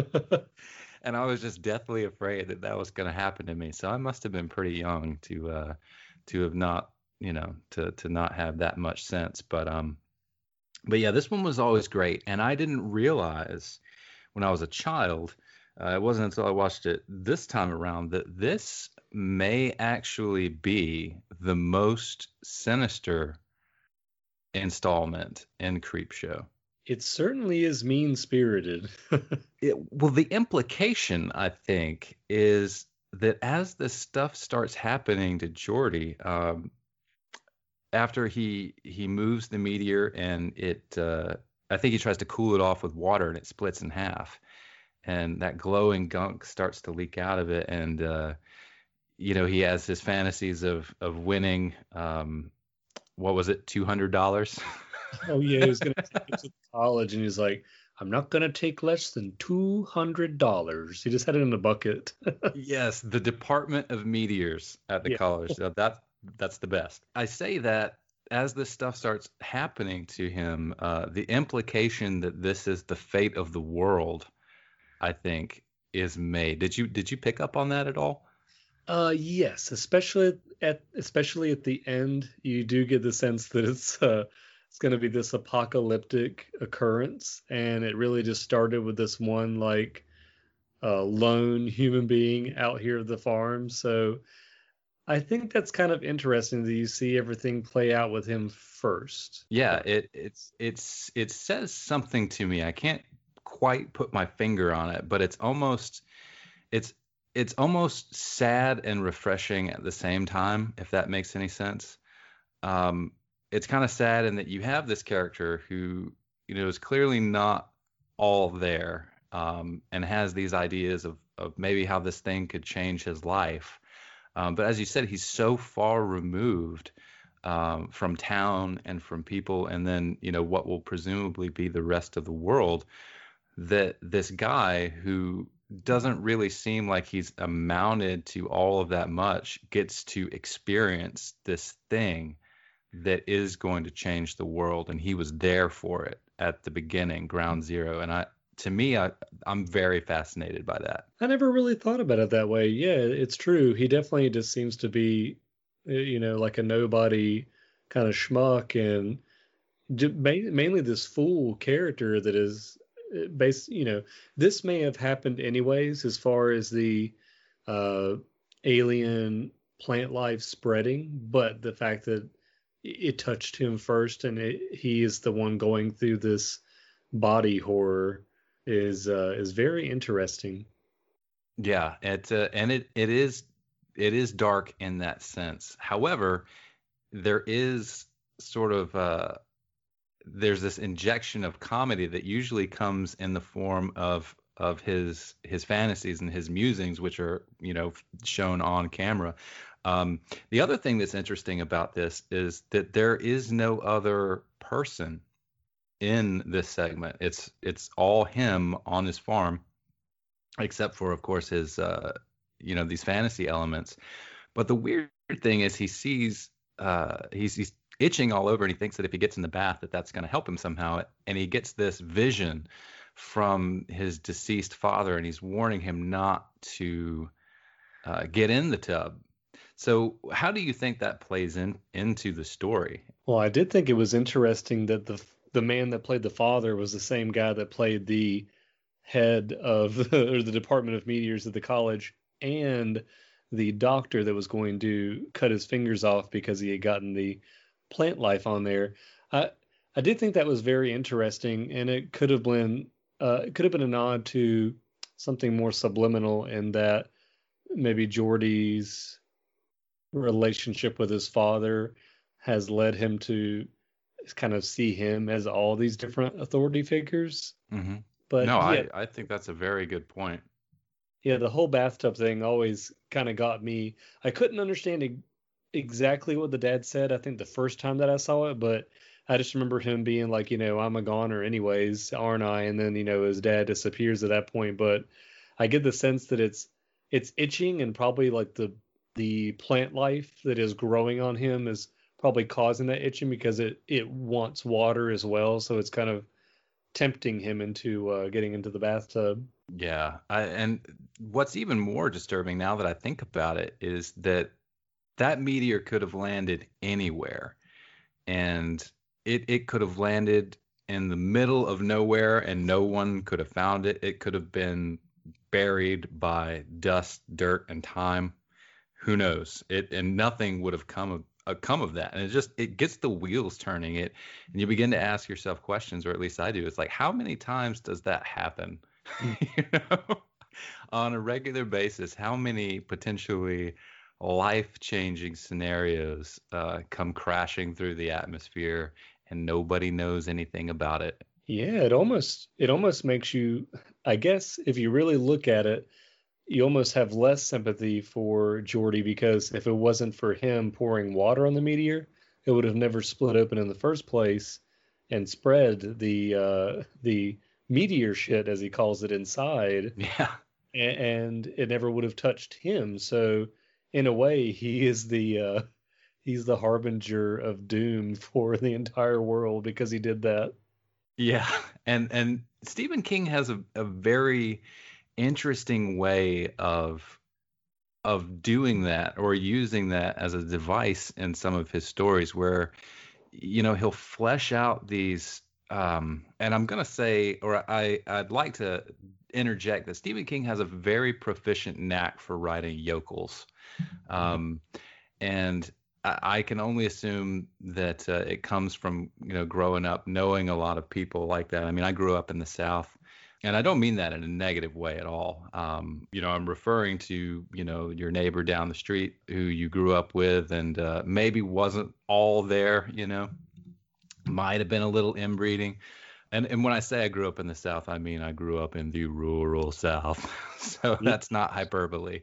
and I was just deathly afraid that that was going to happen to me. So I must have been pretty young to uh, to have not you know to to not have that much sense but um but yeah this one was always great and i didn't realize when i was a child uh, it wasn't until i watched it this time around that this may actually be the most sinister installment in Creepshow. it certainly is mean spirited well the implication i think is that as this stuff starts happening to Jordy, um, after he he moves the meteor and it uh, I think he tries to cool it off with water and it splits in half, and that glowing gunk starts to leak out of it, and uh, you know he has his fantasies of of winning. Um, what was it, two hundred dollars? oh yeah, he was gonna take it to college, and he's like, I'm not gonna take less than two hundred dollars. He just had it in a bucket. yes, the Department of Meteors at the yeah. college. So that that's the best. I say that as this stuff starts happening to him, uh, the implication that this is the fate of the world, I think, is made. Did you did you pick up on that at all? Uh, yes, especially at especially at the end, you do get the sense that it's uh, it's going to be this apocalyptic occurrence, and it really just started with this one like uh, lone human being out here at the farm. So I think that's kind of interesting that you see everything play out with him first. Yeah, it it's it's it says something to me. I can't quite put my finger on it, but it's almost it's it's almost sad and refreshing at the same time, if that makes any sense. Um, it's kind of sad in that you have this character who you know is clearly not all there um, and has these ideas of of maybe how this thing could change his life um, but as you said, he's so far removed um, from town and from people, and then you know what will presumably be the rest of the world. That this guy who doesn't really seem like he's amounted to all of that much gets to experience this thing that is going to change the world, and he was there for it at the beginning, ground zero. And I to me, I, I'm very fascinated by that. I never really thought about it that way. Yeah, it's true. He definitely just seems to be, uh, you know, like a nobody kind of schmuck and mainly this fool character that is based, you know, this may have happened anyways as far as the uh, alien plant life spreading, but the fact that it touched him first and it, he is the one going through this body horror is uh, is very interesting. Yeah, it uh, and it it is it is dark in that sense. However, there is sort of uh, there's this injection of comedy that usually comes in the form of of his his fantasies and his musings, which are you know shown on camera. Um, the other thing that's interesting about this is that there is no other person in this segment. It's it's all him on his farm, except for of course his uh, you know these fantasy elements. But the weird thing is he sees uh, he's he's itching all over and he thinks that if he gets in the bath that that's going to help him somehow and he gets this vision from his deceased father and he's warning him not to uh, get in the tub. So, how do you think that plays in into the story? Well, I did think it was interesting that the the man that played the father was the same guy that played the head of or the Department of Meteors at the college and the doctor that was going to cut his fingers off because he had gotten the plant life on there. I I did think that was very interesting, and it could have been uh, it could have been a nod to something more subliminal in that maybe Jordy's relationship with his father has led him to kind of see him as all these different authority figures. Mm-hmm. But no, yeah, I, I think that's a very good point. yeah, the whole bathtub thing always kind of got me. I couldn't understand exactly what the dad said. I think the first time that I saw it, but I just remember him being like, you know, I'm a goner anyways, aren't I? And then you know his dad disappears at that point. But I get the sense that it's it's itching and probably like the the plant life that is growing on him is probably causing that itching because it it wants water as well. So it's kind of tempting him into uh, getting into the bathtub. Yeah, I, and what's even more disturbing now that I think about it is that that meteor could have landed anywhere, and it it could have landed in the middle of nowhere, and no one could have found it. It could have been buried by dust, dirt, and time. Who knows? It and nothing would have come of uh, come of that, and it just it gets the wheels turning. It and you begin to ask yourself questions, or at least I do. It's like, how many times does that happen? you know, on a regular basis, how many potentially life-changing scenarios uh, come crashing through the atmosphere, and nobody knows anything about it? Yeah, it almost it almost makes you I guess if you really look at it, you almost have less sympathy for Jordy because if it wasn't for him pouring water on the meteor, it would have never split open in the first place and spread the uh, the meteor shit as he calls it inside, Yeah, a- and it never would have touched him. So in a way, he is the uh, he's the harbinger of doom for the entire world because he did that. Yeah, and and Stephen King has a, a very interesting way of of doing that or using that as a device in some of his stories where you know he'll flesh out these um and I'm going to say or I I'd like to interject that Stephen King has a very proficient knack for writing yokels um and I I can only assume that uh, it comes from you know growing up knowing a lot of people like that. I mean, I grew up in the South, and I don't mean that in a negative way at all. Um, you know, I'm referring to you know your neighbor down the street who you grew up with, and uh, maybe wasn't all there. You know, might have been a little inbreeding. And and when I say I grew up in the South, I mean I grew up in the rural South. so that's not hyperbole.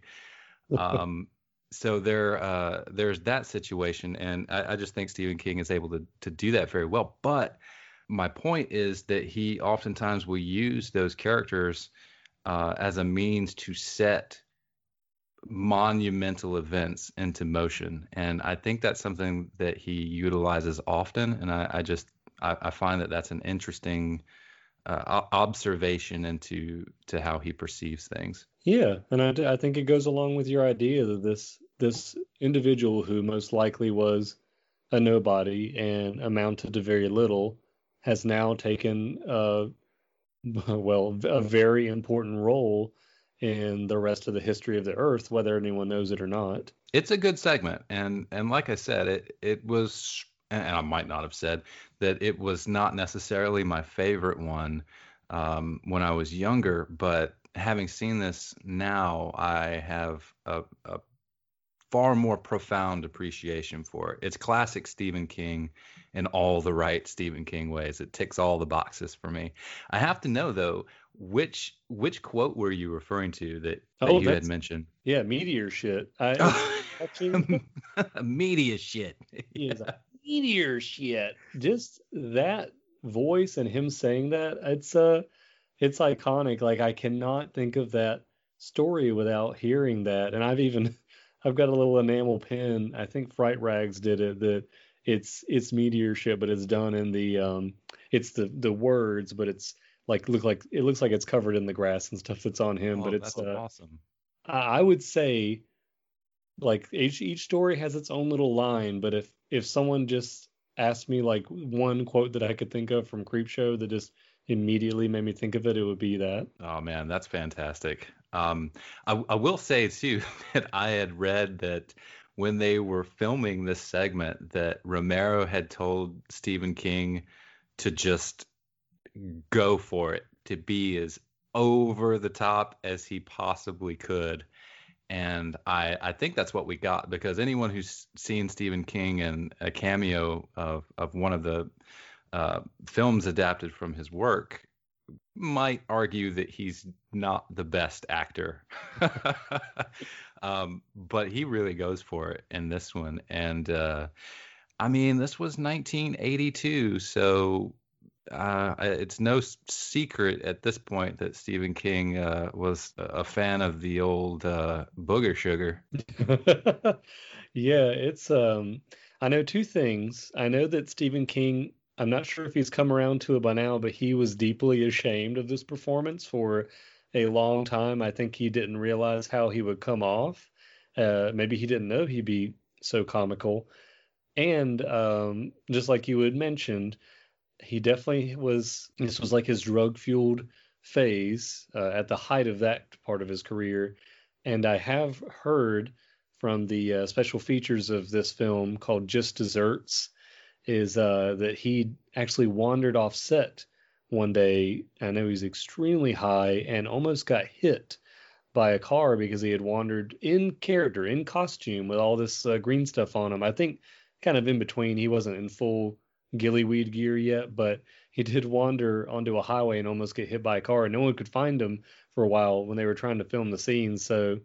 Um, so there uh, there's that situation, and I, I just think Stephen King is able to to do that very well. But my point is that he oftentimes will use those characters uh, as a means to set monumental events into motion, and I think that's something that he utilizes often. And I, I just I, I find that that's an interesting uh, observation into to how he perceives things. Yeah, and I think it goes along with your idea that this this individual who most likely was a nobody and amounted to very little has now taken uh well a very important role in the rest of the history of the earth whether anyone knows it or not. it's a good segment and and like i said it it was and i might not have said that it was not necessarily my favorite one um, when i was younger but having seen this now i have a, a far more profound appreciation for it. It's classic stephen king in all the right stephen king ways. It ticks all the boxes for me. I have to know though which which quote were you referring to that, that Oh, you had mentioned? Yeah, meteor shit. I media shit. a meteor shit. Just that voice and him saying that, it's uh it's iconic. Like I cannot think of that story without hearing that. And I've even I've got a little enamel pin. I think Fright Rags did it that it's it's meteor shit, but it's done in the um it's the the words, but it's like look like it looks like it's covered in the grass and stuff that's on him, Oh, but it's that's uh, awesome. I would say like each each story has its own little line, but if if someone just asked me like one quote that I could think of from Creepshow that just immediately made me think of it, it would be that. Oh man, that's fantastic. Um, I, I will say too that I had read that when they were filming this segment that Romero had told Stephen King to just go for it, to be as over the top as he possibly could. And I, I think that's what we got because anyone who's seen Stephen King and a cameo of, of one of the uh, films adapted from his work might argue that he's not the best actor. um, but he really goes for it in this one. And uh, I mean, this was 1982, so uh, it's no secret at this point that Stephen King uh, was a fan of the old uh, booger sugar. yeah, it's. Um, I know two things. I know that Stephen King. I'm not sure if he's come around to it by now, but he was deeply ashamed of this performance for a long time. I think he didn't realize how he would come off. Uh, maybe he didn't know he'd be so comical. And um, just like you had mentioned, he definitely was. This was like his drug fueled phase uh, at the height of that part of his career. And I have heard from the uh, special features of this film called Just Desserts is uh, that he actually wandered off set one day. I know he's extremely high and almost got hit by a car because he had wandered in character, in costume, with all this uh, green stuff on him. I think kind of in between. He wasn't in full gillyweed gear yet, but he did wander onto a highway and almost get hit by a car, and no one could find him for a while when they were trying to film the scene. So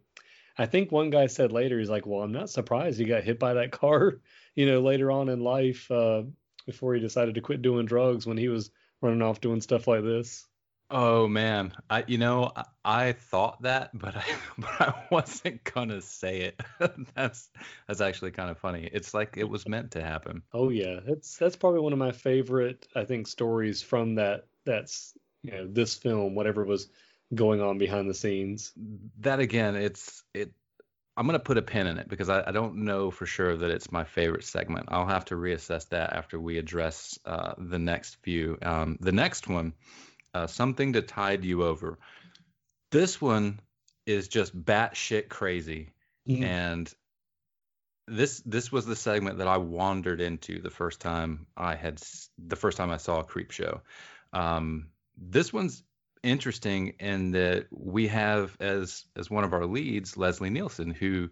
I think one guy said later, he's like, "Well, I'm not surprised he got hit by that car, you know, later on in life, uh, before he decided to quit doing drugs when he was running off doing stuff like this." Oh man, I you know I, I thought that, but I but I wasn't gonna say it. that's that's actually kind of funny. It's like it was meant to happen. Oh yeah, that's that's probably one of my favorite I think stories from that that's you know this film whatever was going on behind the scenes. That again, it's it. I'm gonna put a pin in it because I, I don't know for sure that it's my favorite segment. I'll have to reassess that after we address uh, the next few. Um, the next one uh, something to tide you over. This one is just batshit crazy, mm-hmm. and this this was the segment that I wandered into the first time I had the first time I saw a Creepshow. Um, this one's interesting in that we have as as one of our leads Leslie Nielsen, who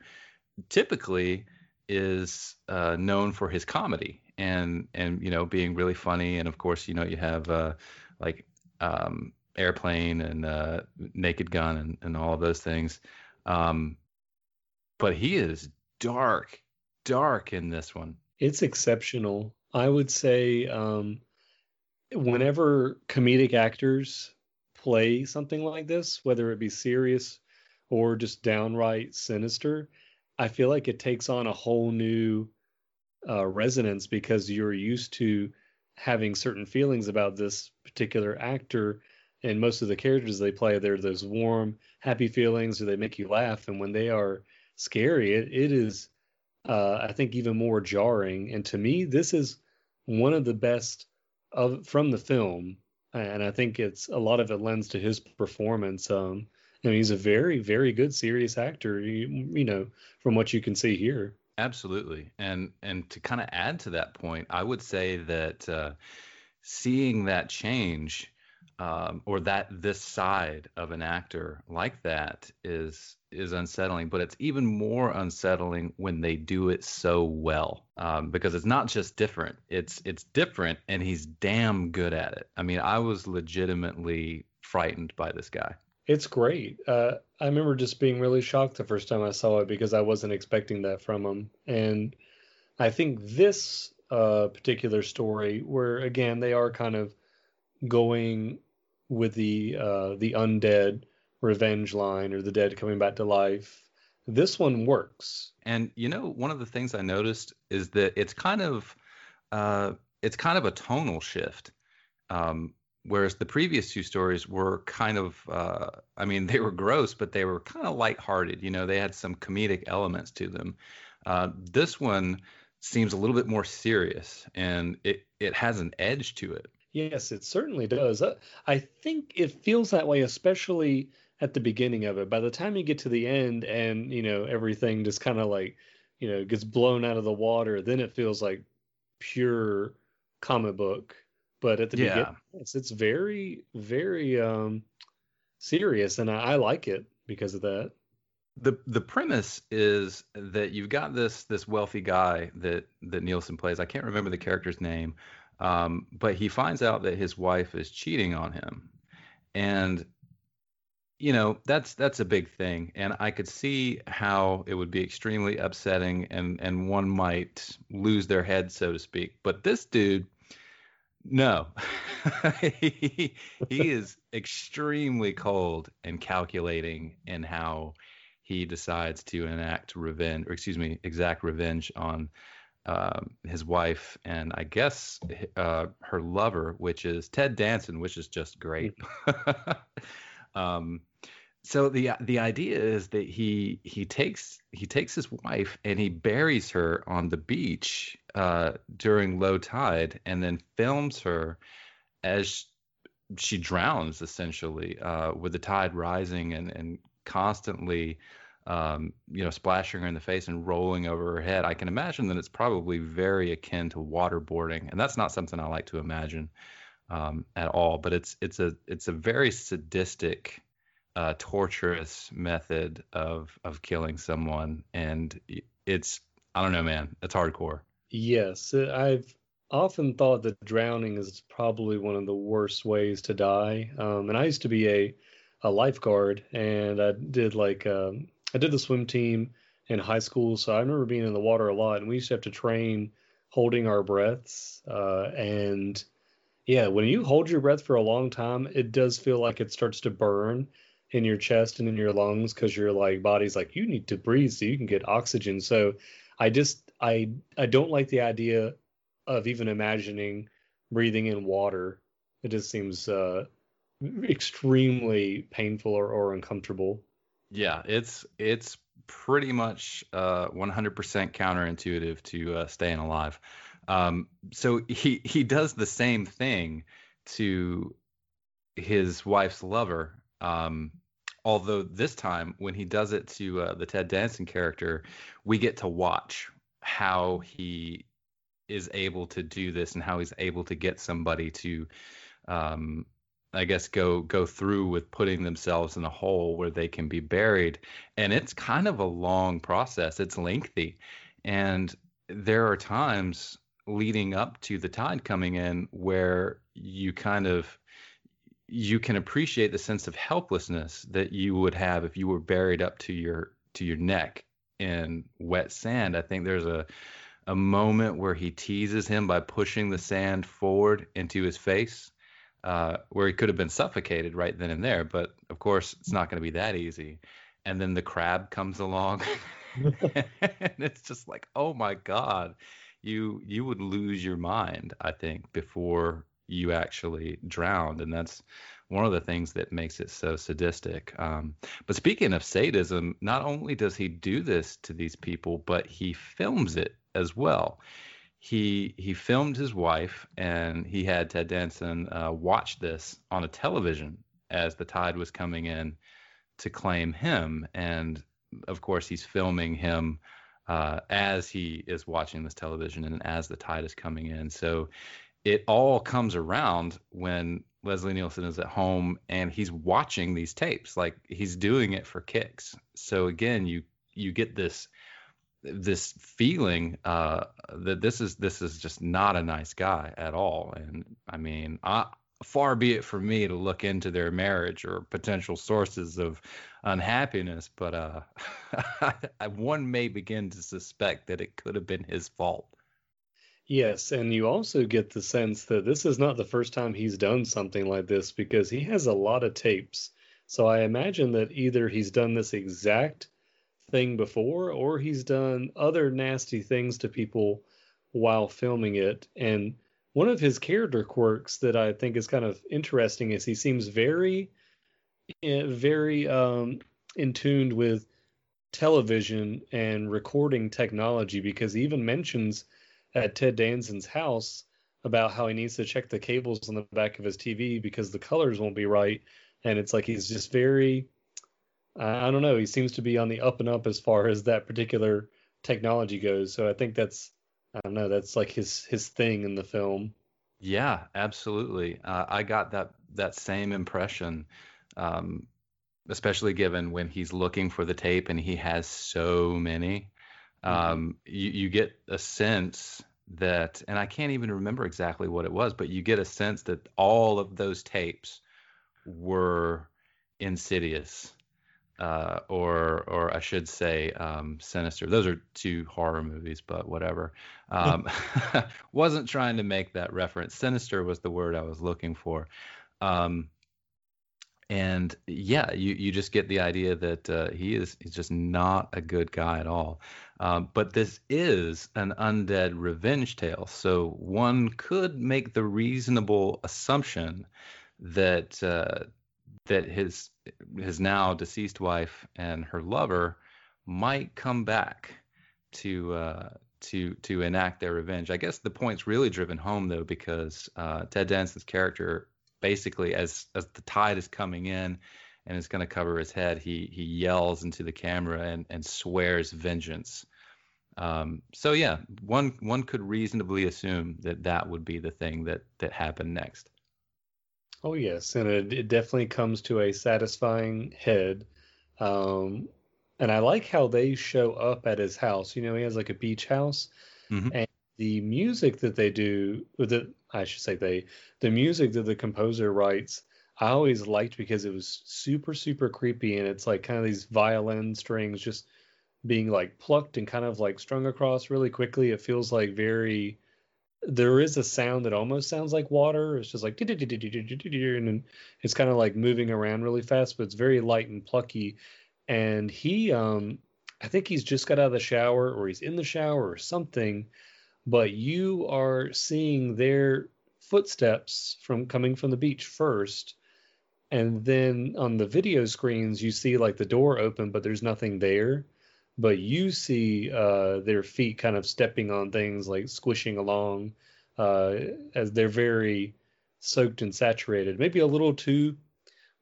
typically is uh, known for his comedy and and you know being really funny, and of course you know you have uh, like um, Airplane and uh, Naked Gun and, and all of those things. Um, but he is dark, dark in this one. It's exceptional. I would say um, whenever comedic actors play something like this, whether it be serious or just downright sinister, I feel like it takes on a whole new uh, resonance because you're used to having certain feelings about this particular actor and most of the characters they play they're those warm happy feelings or they make you laugh and when they are scary it, it is uh, i think even more jarring. And to me this is one of the best of from the film and i think it's a lot of it lends to his performance um I mean, he's a very very good serious actor you, you know from what you can see here Absolutely, and and to kind of add to that point, I would say that uh, seeing that change um, or that this side of an actor like that is is unsettling. But it's even more unsettling when they do it so well, um, because it's not just different; it's it's different, and he's damn good at it. I mean, I was legitimately frightened by this guy. It's great. Uh, I remember just being really shocked the first time I saw it because I wasn't expecting that from him. And I think this uh, particular story, where again they are kind of going with the uh, the undead revenge line or the dead coming back to life, this one works. And you know, one of the things I noticed is that it's kind of uh, it's kind of a tonal shift. Um, whereas the previous two stories were kind of, uh, I mean, they were gross, but they were kind of lighthearted. You know, they had some comedic elements to them. Uh, this one seems a little bit more serious, and it it has an edge to it. Yes, it certainly does. Uh, I think it feels that way, especially at the beginning of it. By the time you get to the end, and you know everything just kind of like you know gets blown out of the water, then it feels like pure comic book. But at the yeah. beginning, it's, it's very very um, serious, and I, I like it because of that the the premise is that you've got this this wealthy guy that that Nielsen plays. I can't remember the character's name, um, but he finds out that his wife is cheating on him, and you know that's that's a big thing. And I could see how it would be extremely upsetting, and and one might lose their head, so to speak. But this dude, no, he, he is extremely cold and calculating in how he decides to enact revenge, or excuse me, exact revenge on um, his wife and I guess uh, her lover, which is Ted Danson, which is just great. um, so the the idea is that he he takes he takes his wife and he buries her on the beach uh, during low tide, and then films her as she drowns essentially uh, with the tide rising and and constantly um, you know, splashing her in the face and rolling over her head, I can imagine that it's probably very akin to waterboarding, and that's not something I like to imagine um, at all. But it's it's a it's a very sadistic, uh, torturous method of of killing someone, and it's I don't know, man, it's hardcore. Yes, uh, I've often thought that drowning is probably one of the worst ways to die. Um, and I used to be a a lifeguard, and I did like um, I did the swim team in high school, so I remember being in the water a lot, and we used to have to train holding our breaths. Uh, and yeah, when you hold your breath for a long time, it does feel like it starts to burn in your chest and in your lungs because your like body's like you need to breathe so you can get oxygen. So I just I I don't like the idea of even imagining breathing in water. It just seems uh, extremely painful or, or uncomfortable. Yeah, it's it's pretty much uh, 100% counterintuitive to uh, staying alive. Um, so he he does the same thing to his wife's lover. Um, although this time, when he does it to uh, the Ted Danson character, we get to watch how he is able to do this and how he's able to get somebody to um, I guess go go through with putting themselves in a hole where they can be buried. And it's kind of a long process. It's lengthy. And there are times leading up to the tide coming in where you kind of you can appreciate the sense of helplessness that you would have if you were buried up to your to your neck in wet sand i think there's a a moment where he teases him by pushing the sand forward into his face uh, where he could have been suffocated right then and there. But of course, it's not going to be that easy. And then the crab comes along, and it's just like, oh my god, you you would lose your mind, I think, before you actually drowned, and that's one of the things that makes it so sadistic. Um, but speaking of sadism, not only does he do this to these people, but he films it as well he he filmed his wife and he had Ted Danson uh, watch this on a television as the tide was coming in to claim him and of course he's filming him uh, as he is watching this television and as the tide is coming in so it all comes around when Leslie Nielsen is at home and he's watching these tapes like he's doing it for kicks so again you you get this this feeling uh, that this is this is just not a nice guy at all. And I mean, I, far be it for me to look into their marriage or potential sources of unhappiness, but uh, one may begin to suspect that it could have been his fault. Yes, and you also get the sense that this is not the first time he's done something like this because he has a lot of tapes. So I imagine that either he's done this exact thing before, or he's done other nasty things to people while filming it. And one of his character quirks that I think is kind of interesting is he seems very, eh, very um, in tuned with television and recording technology because he even mentions at Ted Danson's house about how he needs to check the cables on the back of his TV because the colors won't be right. And it's like he's just very, I don't know, he seems to be on the up and up as far as that particular technology goes. So I think that's, I don't know, that's like his his thing in the film. Yeah, absolutely. Uh, I got that that same impression, um, especially given when he's looking for the tape and he has so many. Mm-hmm. Um, you, you get a sense that, and I can't even remember exactly what it was, but you get a sense that all of those tapes were Insidious, uh, or or I should say um, Sinister. Those are two horror movies, but whatever. Um, wasn't trying to make that reference. Sinister was the word I was looking for. Um, and yeah, you you just get the idea that uh, he is he's just not a good guy at all. Um, but this is an undead revenge tale, so one could make the reasonable assumption that uh, that his his now deceased wife and her lover might come back to uh, to to enact their revenge. I guess the point's really driven home though because uh, Ted Danson's character basically as as the tide is coming in and it's going to cover his head, he he yells into the camera and and swears vengeance. Um, so yeah, one one could reasonably assume that that would be the thing that that happened next. Oh yes, and it, it definitely comes to a satisfying head. Um, and I like how they show up at his house. You know, he has like a beach house, mm-hmm. The music that they do, the I should say they, the music that the composer writes, I always liked because it was super super creepy, and it's like kind of these violin strings just being like plucked and kind of like strung across really quickly. It feels like very. There is a sound that almost sounds like water. It's just like and it's kind of like moving around really fast, but it's very light and plucky. And he, um, I think he's just got out of the shower or he's in the shower or something but you are seeing their footsteps from coming from the beach first. And then on the video screens you see like the door open but there's nothing there. But you see uh, their feet kind of stepping on things like squishing along uh, as they're very soaked and saturated. Maybe a little too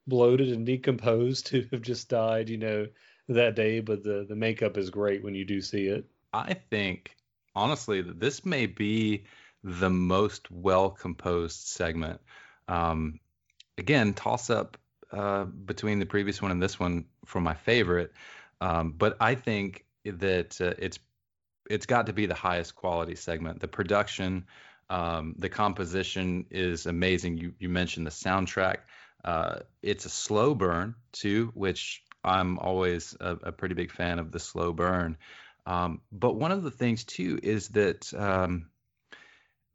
bloated and decomposed to have just died you know that day but the the makeup is great when you do see it. I think honestly that this may be the most well composed segment. Um, again, toss up uh, between the previous one and this one for my favorite, um, but I think that uh, it's it's got to be the highest quality segment. The production, um, the composition is amazing. You you mentioned the soundtrack. Uh, it's a slow burn too, which I'm always a, a pretty big fan of the slow burn. Um, but one of the things too is that um,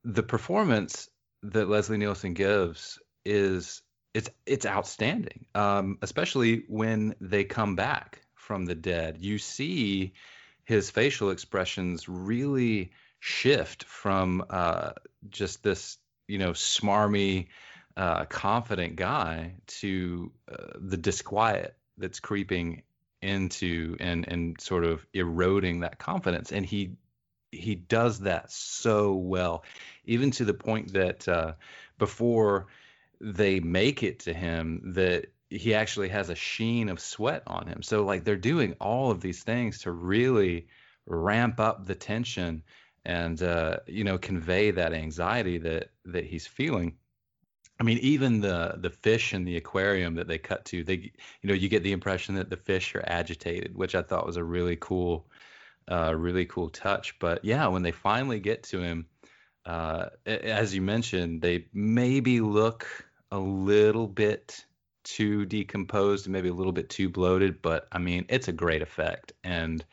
the performance that Leslie Nielsen gives is it's it's outstanding, um, especially when they come back from the dead. You see his facial expressions really shift from uh, just this you know smarmy, uh, confident guy to uh, the disquiet that's creeping into and and sort of eroding that confidence and he he does that so well even to the point that uh, before they make it to him that he actually has a sheen of sweat on him. So like they're doing all of these things to really ramp up the tension and uh, you know convey that anxiety that that he's feeling I mean, even the the fish in the aquarium that they cut to, they you know you get the impression that the fish are agitated, which I thought was a really cool, uh, really cool touch. But yeah, when they finally get to him, uh, as you mentioned, they maybe look a little bit too decomposed, maybe a little bit too bloated. But I mean, it's a great effect, and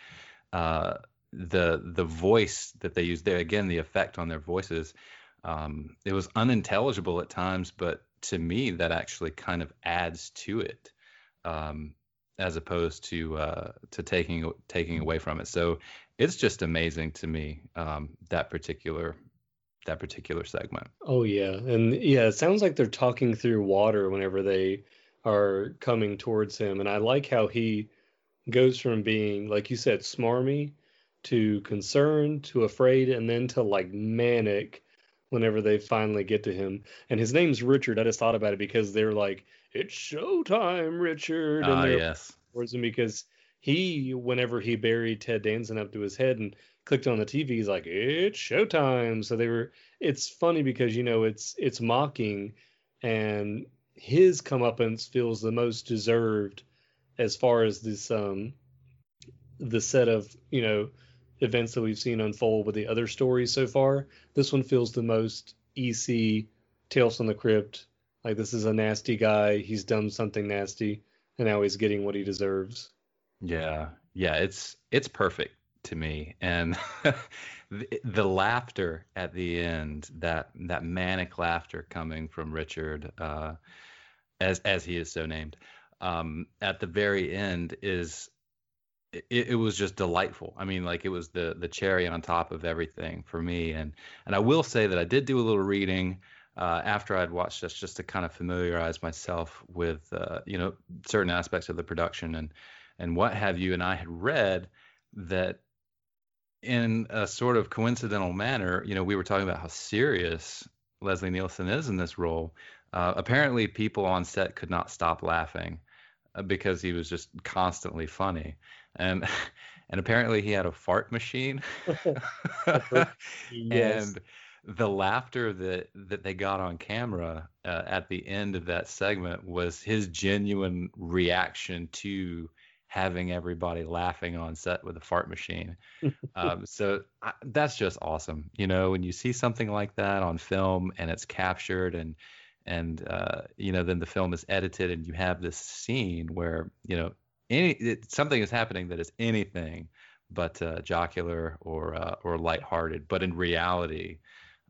uh, the the voice that they use there again, the effect on their voices um, it was unintelligible at times, but to me, that actually kind of adds to it, um, as opposed to uh, to taking taking away from it. So it's just amazing to me um, that particular that particular segment. Oh yeah, and yeah, it sounds like they're talking through water whenever they are coming towards him, and I like how he goes from being, like you said, smarmy to concerned to afraid, and then to like manic whenever they finally get to him. And his name's Richard. I just thought about it because they're like, "It's showtime, Richard," and Ah, they're yes. towards him because he, whenever he buried Ted Danson up to his head and clicked on the TV, he's like, "It's showtime." So they were. It's funny because you know it's it's mocking, and his comeuppance feels the most deserved as far as this um the set of you know events that we've seen unfold with the other stories so far. This one feels the most EC Tales from the Crypt. Like this is a nasty guy. He's done something nasty, and now he's getting what he deserves. Yeah, yeah, it's it's perfect to me, and the, the laughter at the end, that that manic laughter coming from Richard, uh, as as he is so named, um, at the very end is it, it was just delightful. I mean, like it was the the cherry on top of everything for me, and and I will say that I did do a little reading. Uh, after I'd watched this, just to kind of familiarize myself with, uh, you know, certain aspects of the production and and what have you. And I had read that in a sort of coincidental manner, you know, we were talking about how serious Leslie Nielsen is in this role. Uh, apparently, people on set could not stop laughing uh, because he was just constantly funny, and and apparently he had a fart machine, Yes. and the laughter that that they got on camera uh, at the end of that segment was his genuine reaction to having everybody laughing on set with a fart machine. um, so I, that's just awesome. You know, when you see something like that on film and it's captured and and uh, you know then the film is edited and you have this scene where you know any it, something is happening that is anything but uh, jocular or uh, or lighthearted, but in reality.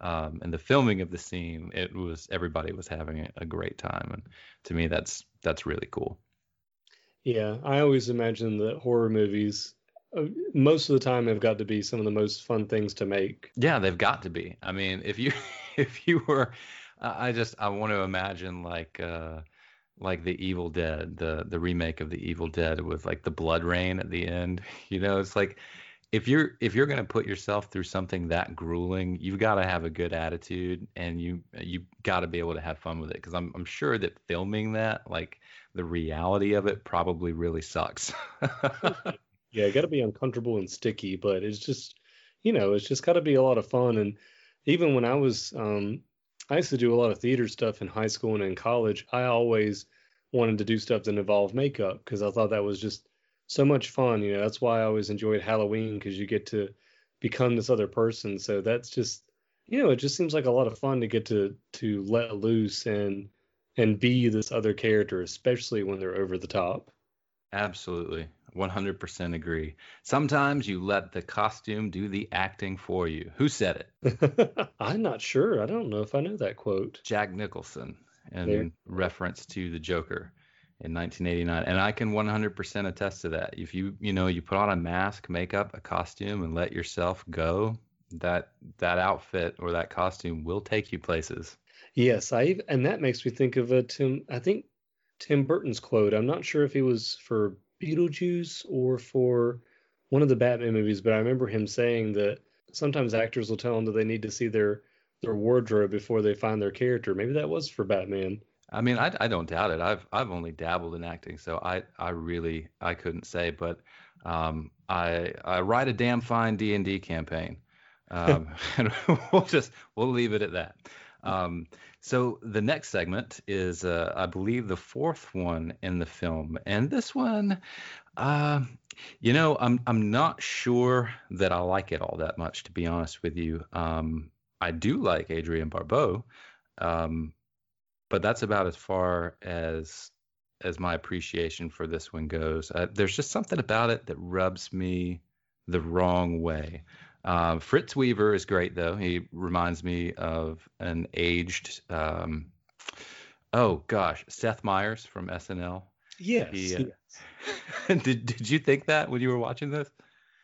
Um, and the filming of the scene, it was everybody was having a, great time, and to me, that's that's really cool. Yeah, I always imagine that horror movies, uh, most of the time, have got to be some of the most fun things to make. Yeah, they've got to be. I mean, if you if you were, I I just I want to imagine like uh like the Evil Dead, the the remake of the Evil Dead with like the blood rain at the end. You know, it's like if you're if you're gonna put yourself through something that grueling, you've got to have a good attitude and you you got to be able to have fun with it. Because I'm I'm sure that filming that, like the reality of it, probably really sucks. Yeah, got to be uncomfortable and sticky, but it's just, you know, it's just got to be a lot of fun. And even when I was, um, I used to do a lot of theater stuff in high school and in college. I always wanted to do stuff that involved makeup because I thought that was just so much fun. You know, that's why I always enjoyed Halloween because you get to become this other person. So that's just, you know, it just seems like a lot of fun to get to to let loose and and be this other character, especially when they're over the top. Absolutely. 100% agree. Sometimes you let the costume do the acting for you. Who said it? I'm not sure. I don't know if I know that quote. Jack Nicholson in There. reference to the Joker in 1989. And I can 100% attest to that. If you, you know, you put on a mask, makeup, a costume and let yourself go, that that outfit or that costume will take you places. Yes, I and that makes me think of a Tim. I think Tim Burton's quote. I'm not sure if he was for Beetlejuice or for one of the Batman movies, but I remember him saying that sometimes actors will tell them that they need to see their their wardrobe before they find their character. Maybe that was for Batman. I mean, I, I don't doubt it. I've I've only dabbled in acting, so I I really I couldn't say, but um, I I write a damn fine D and D campaign, um, and we'll just we'll leave it at that. Um, so the next segment is, uh, I believe, the fourth one in the film, and this one, uh, you know, I'm I'm not sure that I like it all that much, to be honest with you. Um, I do like Adrienne Barbeau. Um, but that's about as far as as my appreciation for this one goes. Uh, there's just something about it that rubs me the wrong way. Um, Fritz Weaver is great though. He reminds me of an aged, um, oh gosh, Seth Meyers from SNL. Yes. He, uh, yes. did did you think that when you were watching this?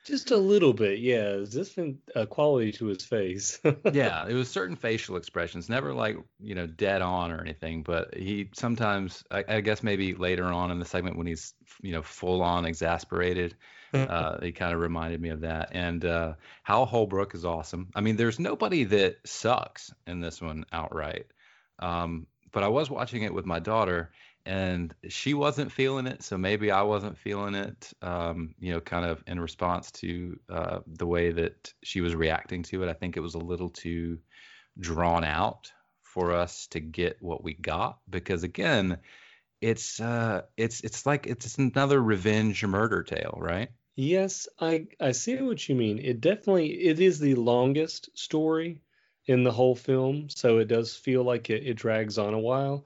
Just a little bit, yeah. This a quality to his face? yeah, it was certain facial expressions, never like you know dead on or anything, but he sometimes, I, I guess maybe later on in the segment when he's you know full on exasperated, uh, he kind of reminded me of that. And uh, Hal Holbrook is awesome. I mean, there's nobody that sucks in this one outright. Um, but I was watching it with my daughter, and she wasn't feeling it, so maybe I wasn't feeling it. Um, you know, kind of in response to uh, the way that she was reacting to it. I think it was a little too drawn out for us to get what we got because again, it's uh, it's it's like it's another revenge murder tale, right? Yes, I I see what you mean. It definitely it is the longest story in the whole film, so it does feel like it, it drags on a while.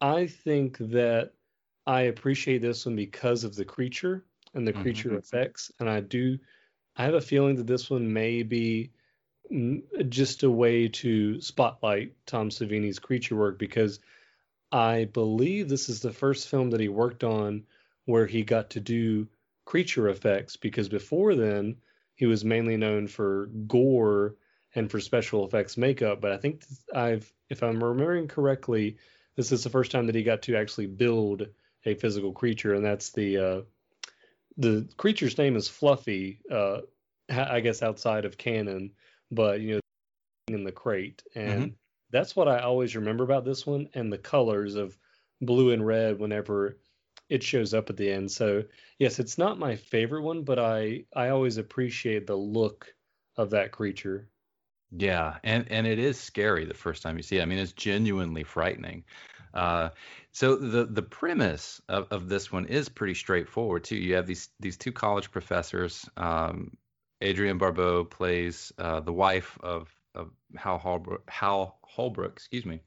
I think that I appreciate this one because of the creature and the creature mm-hmm. effects, and I do. I have a feeling that this one may be just a way to spotlight Tom Savini's creature work because I believe this is the first film that he worked on where he got to do creature effects because before then he was mainly known for gore and for special effects makeup but i think i've if i'm remembering correctly this is the first time that he got to actually build a physical creature, and that's the uh, the creature's name is Fluffy. Uh, I guess outside of canon, but you know, in the crate, and mm-hmm. That's what I always remember about this one, and the colors of blue and red whenever it shows up at the end. So yes, it's not my favorite one, but I I always appreciate the look of that creature. Yeah, and and it is scary the first time you see it. I mean, it's genuinely frightening. Uh, so the the premise of, of this one is pretty straightforward too. You have these these two college professors. Um, Adrienne Barbeau plays uh, the wife of of Hal Holbrook, Hal Holbrook, excuse me,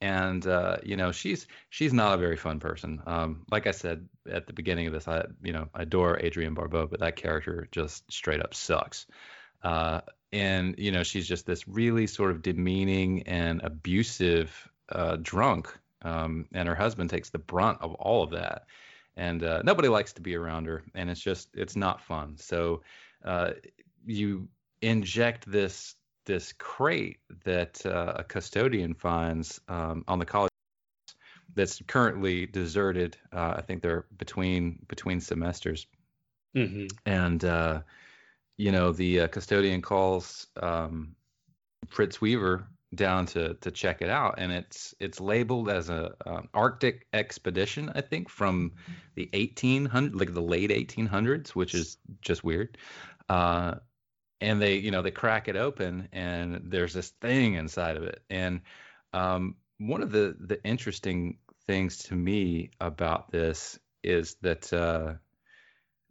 and uh, you know she's she's not a very fun person. Um, like I said at the beginning of this, I you know I adore Adrienne Barbeau, but that character just straight up sucks. Uh, and you know she's just this really sort of demeaning and abusive uh, drunk um, and her husband takes the brunt of all of that and uh, nobody likes to be around her and it's just it's not fun so uh, you inject this this crate that uh, a custodian finds um, on the college that's currently deserted uh, i think they're between between semesters mm-hmm. and uh, you know, the uh, custodian calls um, Fritz Weaver down to to check it out, and it's it's labeled as a um, Arctic expedition, I think, from the 1800 like the late 1800s, which is just weird. And they, you know, they crack it open, and there's this thing inside of it. And um, one of the the interesting things to me about this is that uh,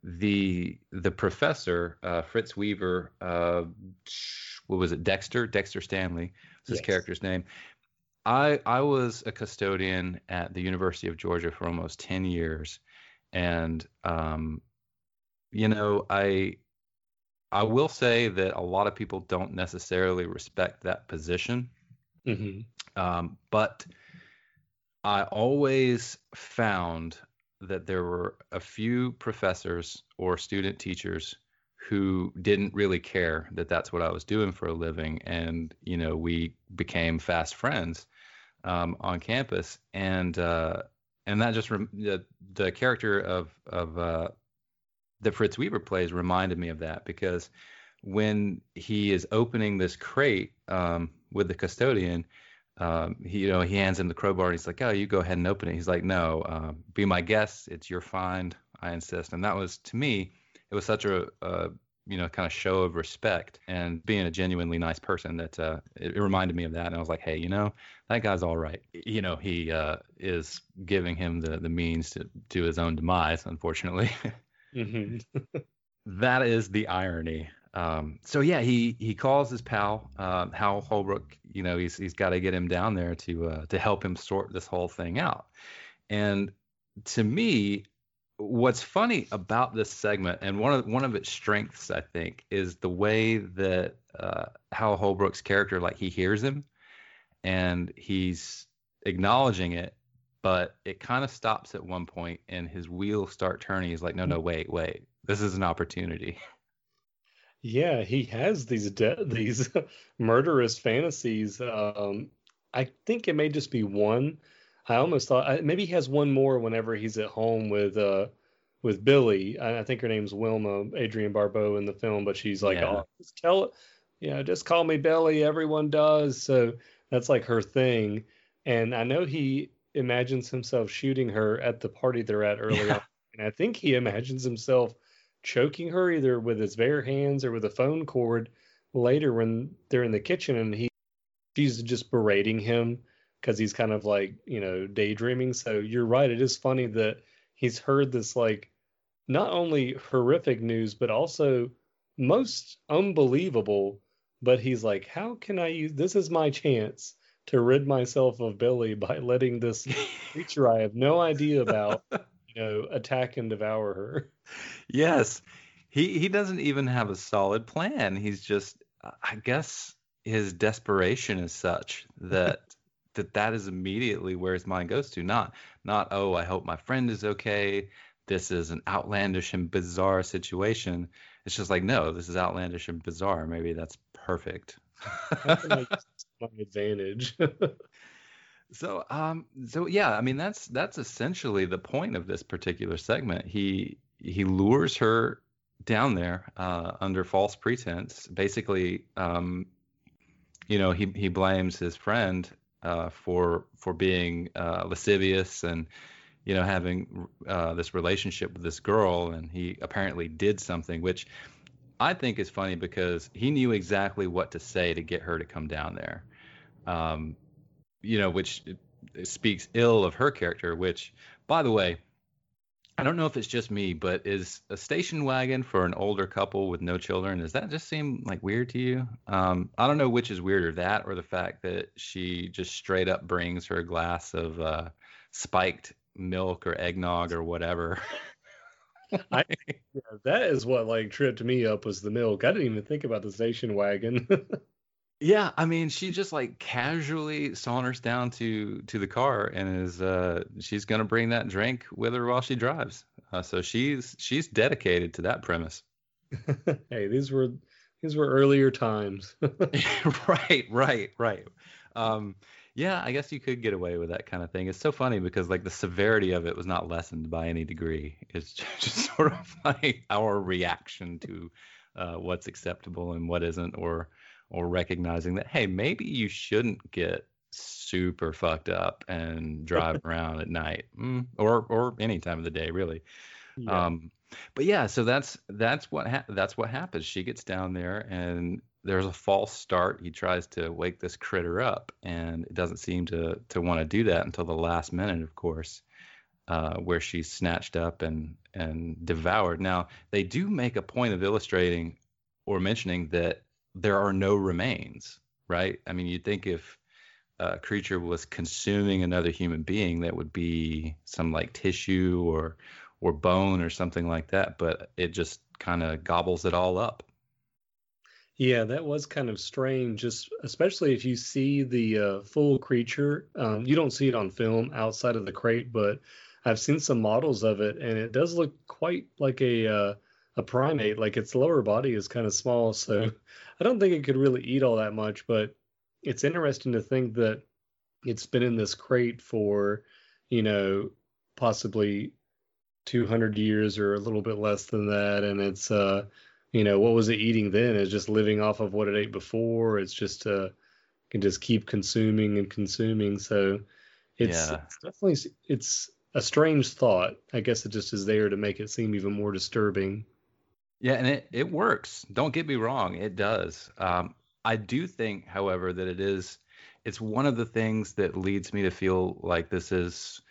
the the professor uh, Fritz Weaver, uh, what was it? Dexter Dexter Stanley was his yes. character's name. I I was a custodian at the University of Georgia for almost ten years, and um, you know I I will say that a lot of people don't necessarily respect that position, mm-hmm. um, but I always found that there were a few professors or student teachers who didn't really care that that's what I was doing for a living, and you know we became fast friends um, on campus, and uh, and that just rem- the, the character of of uh, that Fritz Weaver plays reminded me of that because when he is opening this crate um, with the custodian, um, he, you know, he hands him the crowbar and he's like, "Oh, you go ahead and open it." He's like, "No, uh, be my guest. It's your find. I insist." And that was to me, it was such a, a you know, kind of show of respect and being a genuinely nice person that uh, it, it, reminded me of that. And I was like, "Hey, you know, that guy's all right. You know, he uh, is giving him the the means to to his own demise, unfortunately." mm-hmm. that is the irony um, so yeah, he he calls his pal uh, Hal Holbrook. You know, he's he's got to get him down there to uh, to help him sort this whole thing out. And to me, what's funny about this segment, and one of one of its strengths, I think, is the way that uh, Hal Holbrook's character, like he hears him, and he's acknowledging it, but it kind of stops at one point, and his wheels start turning. He's like, no, no, wait, wait, this is an opportunity. Yeah, he has these de- these murderous fantasies. Um, I think it may just be one. I almost thought I, maybe he has one more whenever he's at home with uh with Billy. I, I think her name's Wilma Adrienne Barbeau in the film, but she's like, Yeah. oh, just tell, you know, just call me Billy. Everyone does. So that's like her thing. And I know he imagines himself shooting her at the party they're at early Yeah. on. And I think he imagines himself choking her either with his bare hands or with a phone cord later when they're in the kitchen and he she's just berating him because he's kind of like you know daydreaming so you're right it is funny that he's heard this like not only horrific news but also most unbelievable but he's like how can i use this is my chance to rid myself of billy by letting this creature i have no idea about you know attack and devour her Yes. He he doesn't even have a solid plan. He's just I guess his desperation is such that that that is immediately where his mind goes to. Not not oh, I hope my friend is okay. This is an outlandish and bizarre situation. It's just like no, this is outlandish and bizarre. Maybe that's perfect. how can i use this to my advantage So um so yeah, I mean that's that's essentially the point of this particular segment. He he lures her down there uh under false pretense. Basically um you know, he he blames his friend uh for for being uh lascivious and you know having uh this relationship with this girl and he apparently did something which I think is funny because he knew exactly what to say to get her to come down there. Um you know, which speaks ill of her character. Which, by the way, I don't know if it's just me, but is a station wagon for an older couple with no children? Does that just seem like weird to you? Um, I don't know which is weirder, that or the fact that she just straight up brings her glass of uh, spiked milk or eggnog or whatever. I, yeah, that is what like tripped me up was the milk. I didn't even think about the station wagon. Yeah, I mean, she just like casually saunters down to to the car and is uh she's gonna bring that drink with her while she drives. Uh, so she's she's dedicated to that premise. hey, these were these were earlier times. right, right, right. Um, yeah, I guess you could get away with that kind of thing. It's so funny because like the severity of it was not lessened by any degree. It's just sort of like our reaction to uh, what's acceptable and what isn't, or or recognizing that hey, maybe you shouldn't get super fucked up and drive around at night, mm, or or any time of the day, really. Yeah. Um, but yeah, so that's that's what ha- that's what happens. She gets down there and there's a false start. He tries to wake this critter up, and it doesn't seem to to want to do that until the last minute, of course, uh, where she's snatched up and and devoured. Now they do make a point of illustrating or mentioning that there are no remains, right? I mean, you'd think if a creature was consuming another human being, that would be some like tissue or or bone or something like that, but it just kind of gobbles it all up. Yeah, that was kind of strange, just especially if you see the uh, full creature. Um, you don't see it on film outside of the crate, but I've seen some models of it, and it does look quite like a uh, a primate. Like its lower body is kind of small, so I don't think it could really eat all that much. But it's interesting to think that it's been in this crate for, you know, possibly 200 years or a little bit less than that, and it's uh you know what was it eating then it's just living off of what it ate before it's just uh can just keep consuming and consuming so it's, Yeah. it's definitely it's a strange thought i guess it just is there to make it seem even more disturbing Yeah, and it, it works. Don't get me wrong, it does. Um, I do think, however, that it is it's one of the things that leads me to feel like this is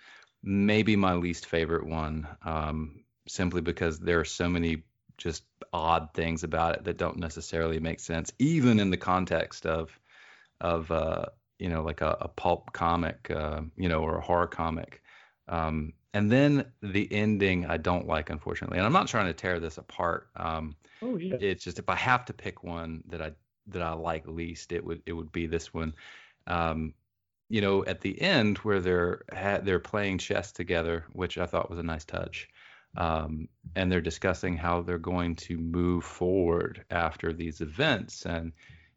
maybe my least favorite one, um, simply because there are so many just odd things about it that don't necessarily make sense, even in the context of of uh, you know like a, a pulp comic, uh, you know, or a horror comic. Um, and then the ending I don't like, unfortunately. And I'm not trying to tear this apart. Um, oh yeah it's just if I have to pick one that I that I like least, it would it would be this one. Um, you know, at the end where they're ha- they're playing chess together, which I thought was a nice touch. um, and they're discussing how they're going to move forward after these events. And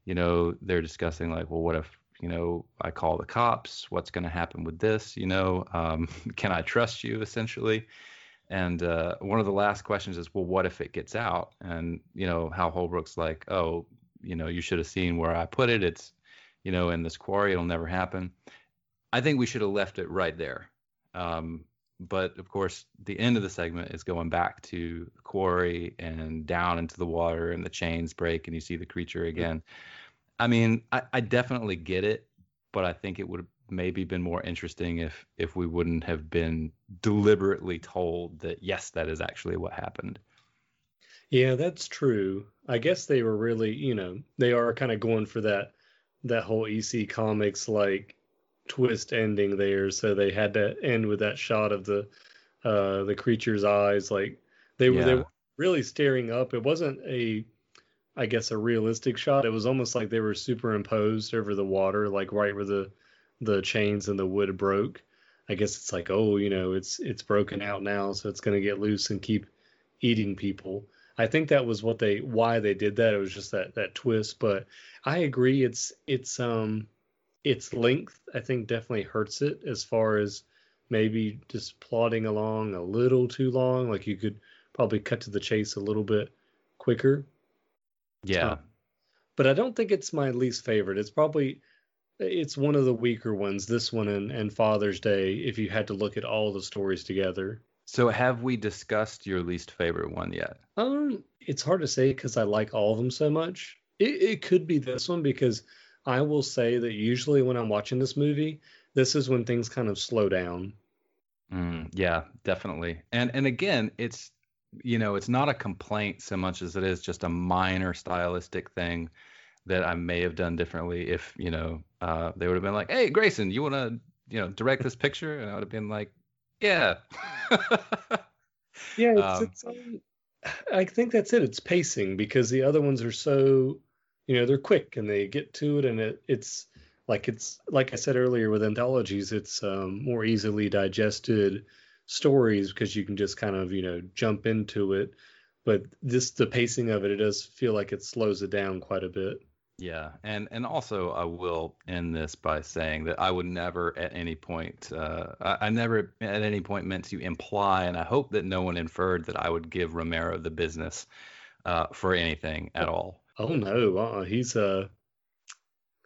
you know, they're discussing like, well, what if you know I call the cops? What's going to happen with this? You know, um, can I trust you? Essentially. And uh, one of the last questions is, well, what if it gets out? And you know, Hal Holbrook's like, oh, you know, you should have seen where I put it. It's, you know, in this quarry, it'll never happen. I think we should have left it right there. Um, but of course, the end of the segment is going back to the quarry and down into the water, and the chains break, and you see the creature again. I mean, I, I definitely get it, but I think it would have maybe been more interesting if if we wouldn't have been deliberately told that yes, that is actually what happened. Yeah, that's true. I guess they were really, you know, they are kind of going for that that whole EC comics like twist ending there, so they had to end with that shot of the uh the creature's eyes like they were they were really staring up. It wasn't a I guess a realistic shot. It was almost like they were superimposed over the water, like right where the the chains and the wood broke. I guess it's like, oh, you know, it's it's broken out now, so it's gonna get loose and keep eating people. I think that was what they why they did that. It was just that that twist. But I agree. It's it's um its length, I think, definitely hurts it as far as maybe just plodding along a little too long. Like you could probably cut to the chase a little bit quicker. Yeah. Uh, but I don't think it's my least favorite. It's probably it's one of the weaker ones. This one and, and Father's Day, if you had to look at all the stories together. So have we discussed your least favorite one yet? Um, it's hard to say because I like all of them so much. It, it could be this one because I will say that usually when I'm watching this movie, this is when things kind of slow down. Mm, yeah, definitely. And and again, it's you know, it's not a complaint so much as it is just a minor stylistic thing that I may have done differently if, you know, uh, they would have been like, "Hey, Grayson, you want to, you know, direct this picture?" And I would have been like, "Yeah." yeah, it's, um, it's um, I think that's it. It's pacing because the other ones are so you know they're quick and they get to it and it, it's like it's like i said earlier with anthologies it's um, more easily digested stories because you can just kind of you know jump into it but this the pacing of it it does feel like it slows it down quite a bit yeah and and also i will end this by saying that i would never at any point uh, I, I never at any point meant to imply and i hope that no one inferred that i would give romero the business uh, for anything at all Oh no, uh-uh. he's a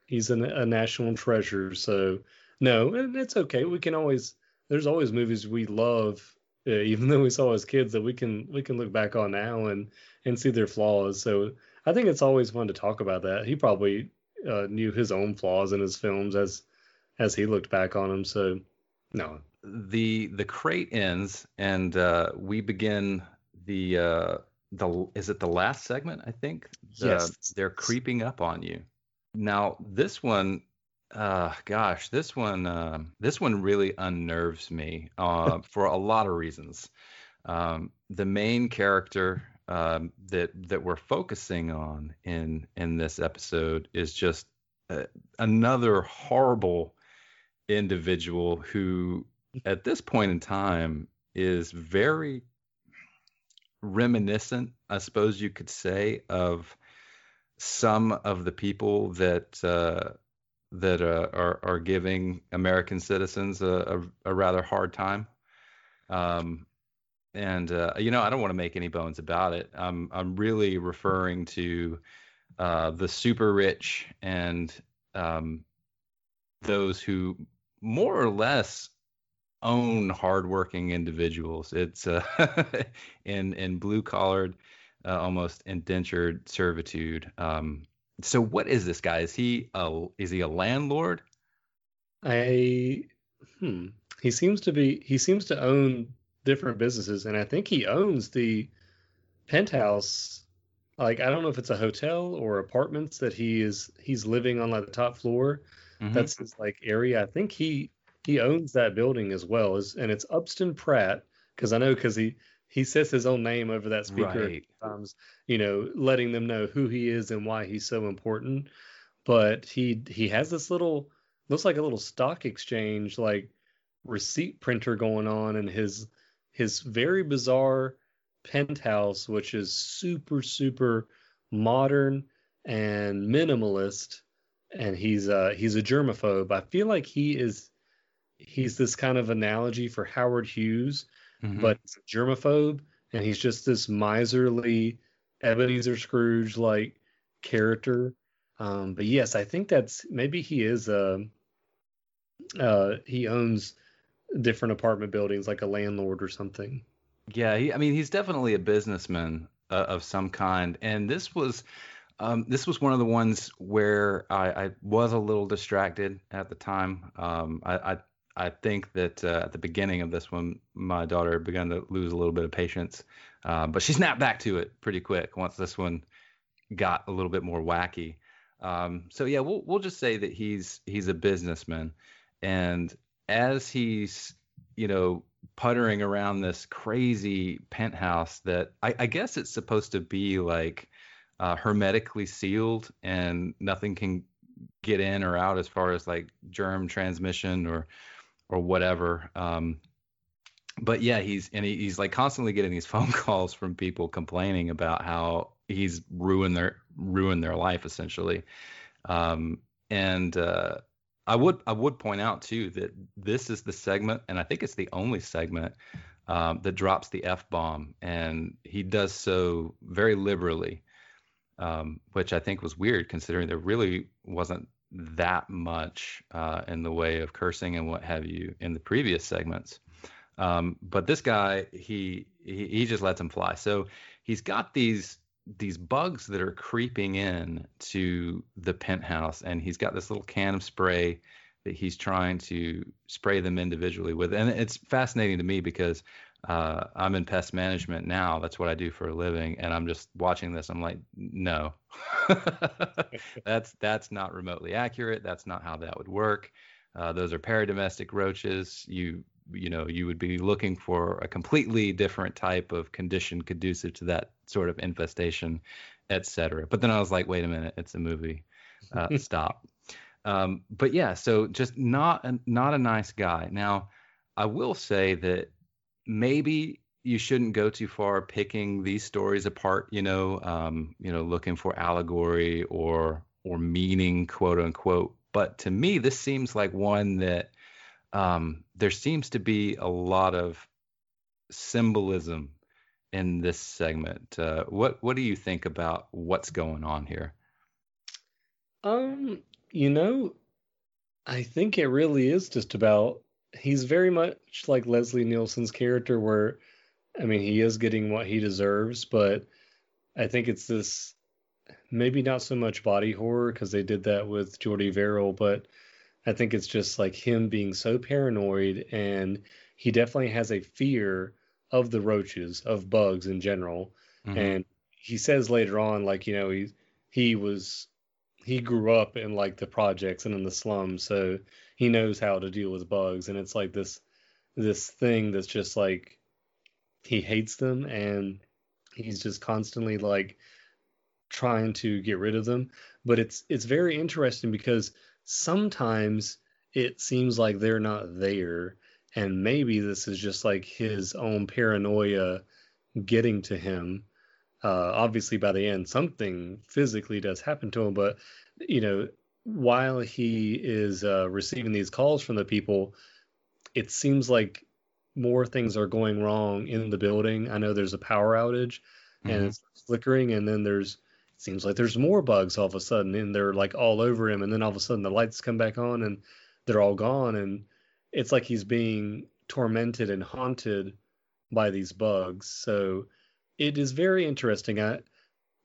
he's a, a national treasure. So no, and it's okay. We can always there's always movies we love, uh, even though we saw as kids that we can we can look back on now and and see their flaws. So I think it's always fun to talk about that. He probably uh, knew his own flaws in his films as as he looked back on them. So no, the the crate ends and uh, we begin the uh, the is it the last segment? I think. The, yes. They're creeping up on you. Now this one, uh, gosh, this one, uh, this one really unnerves me uh, for a lot of reasons. Um, the main character um, that that we're focusing on in in this episode is just uh, another horrible individual who, at this point in time, is very reminiscent, I suppose you could say, of some of the people that uh, that uh, are are giving American citizens a, a, a rather hard time. Um, and uh, you know, I don't want to make any bones about it. I'm I'm really referring to uh, the super rich and um, those who more or less own hardworking individuals. It's uh, in in blue collared, uh, almost indentured servitude. Um, so what is this guy? Is he a is he a landlord? I hmm. He seems to be. He seems to own different businesses, and I think he owns the penthouse. Like I don't know if it's a hotel or apartments that he is he's living on like the top floor. Mm-hmm. That's his like area. I think he he owns that building as well, is and it's Upson Pratt because I know because he he says his own name over that speaker right. times, you know, letting them know who he is and why he's so important. But he he has this little looks like a little stock exchange like receipt printer going on in his his very bizarre penthouse, which is super, super modern and minimalist. And he's uh he's a germaphobe. I feel like he is he's this kind of analogy for Howard Hughes, Mhm. but he's a germaphobe, and he's just this miserly Ebenezer Scrooge like character. Um, but yes, I think that's maybe he is uh, uh he owns different apartment buildings like a landlord or something. Yeah, he, I mean, he's definitely a businessman uh, of some kind, and this was, um, this was one of the ones where I, I was a little distracted at the time. Um, I, I, I think that uh, at the beginning of this one, my daughter had begun to lose a little bit of patience, uh, but she snapped back to it pretty quick once this one got a little bit more wacky. Um, so yeah, we'll we'll just say that he's he's a businessman, and as he's you know puttering around this crazy penthouse that I, I guess it's supposed to be like uh, hermetically sealed and nothing can get in or out as far as like germ transmission or or whatever. Um, but yeah, he's and he, he's like constantly getting these phone calls from people complaining about how he's ruined their ruined their life essentially. Um, and uh, I would I would point out too that this is the segment, and I think it's the only segment um, that drops the f bomb, and he does so very liberally, um, which I think was weird considering there really wasn't that much uh, in the way of cursing and what have you in the previous segments. Um, but this guy, he, he he just lets him fly. So he's got these these bugs that are creeping in to the penthouse and he's got this little can of spray that he's trying to spray them individually with and it's fascinating to me because uh, i'm in pest management now. That's what i do for a living. And i'm just watching this. I'm like no. That's that's not remotely accurate. That's not how that would work. Uh, those are peridomestic roaches. You you know you would be looking for a completely different type of condition conducive to that sort of infestation etc but then i was like wait a minute. It's a movie. Uh, stop. Um, but yeah so just not a, not a nice guy. Now i will say that maybe you shouldn't go too far picking these stories apart you know um, you know looking for allegory or or meaning quote unquote but to me this seems like one that um, there seems to be a lot of symbolism in this segment. Uh, what what do you think about what's going on here? Um, you know, I think it really is just about he's very much like Leslie Nielsen's character where I mean he is getting what he deserves, but I think it's this maybe not so much body horror because they did that with Jordy Verrill, but I think it's just like him being so paranoid and he definitely has a fear of the roaches, of bugs in general. Mhm. And he says later on, like, you know, he he was he grew up in like the projects and in the slums, so he knows how to deal with bugs. And it's like this this thing that's just like he hates them and he's just constantly like trying to get rid of them. But it's it's very interesting because sometimes it seems like they're not there and maybe this is just like his own paranoia getting to him uh obviously by the end something physically does happen to him but you know while he is uh receiving these calls from the people it seems like more things are going wrong in the building. I know there's a power outage and Mhm. it's flickering and then there's it seems like there's more bugs all of a sudden and they're like all over him and then all of a sudden the lights come back on and they're all gone and it's like he's being tormented and haunted by these bugs. So it is very interesting. I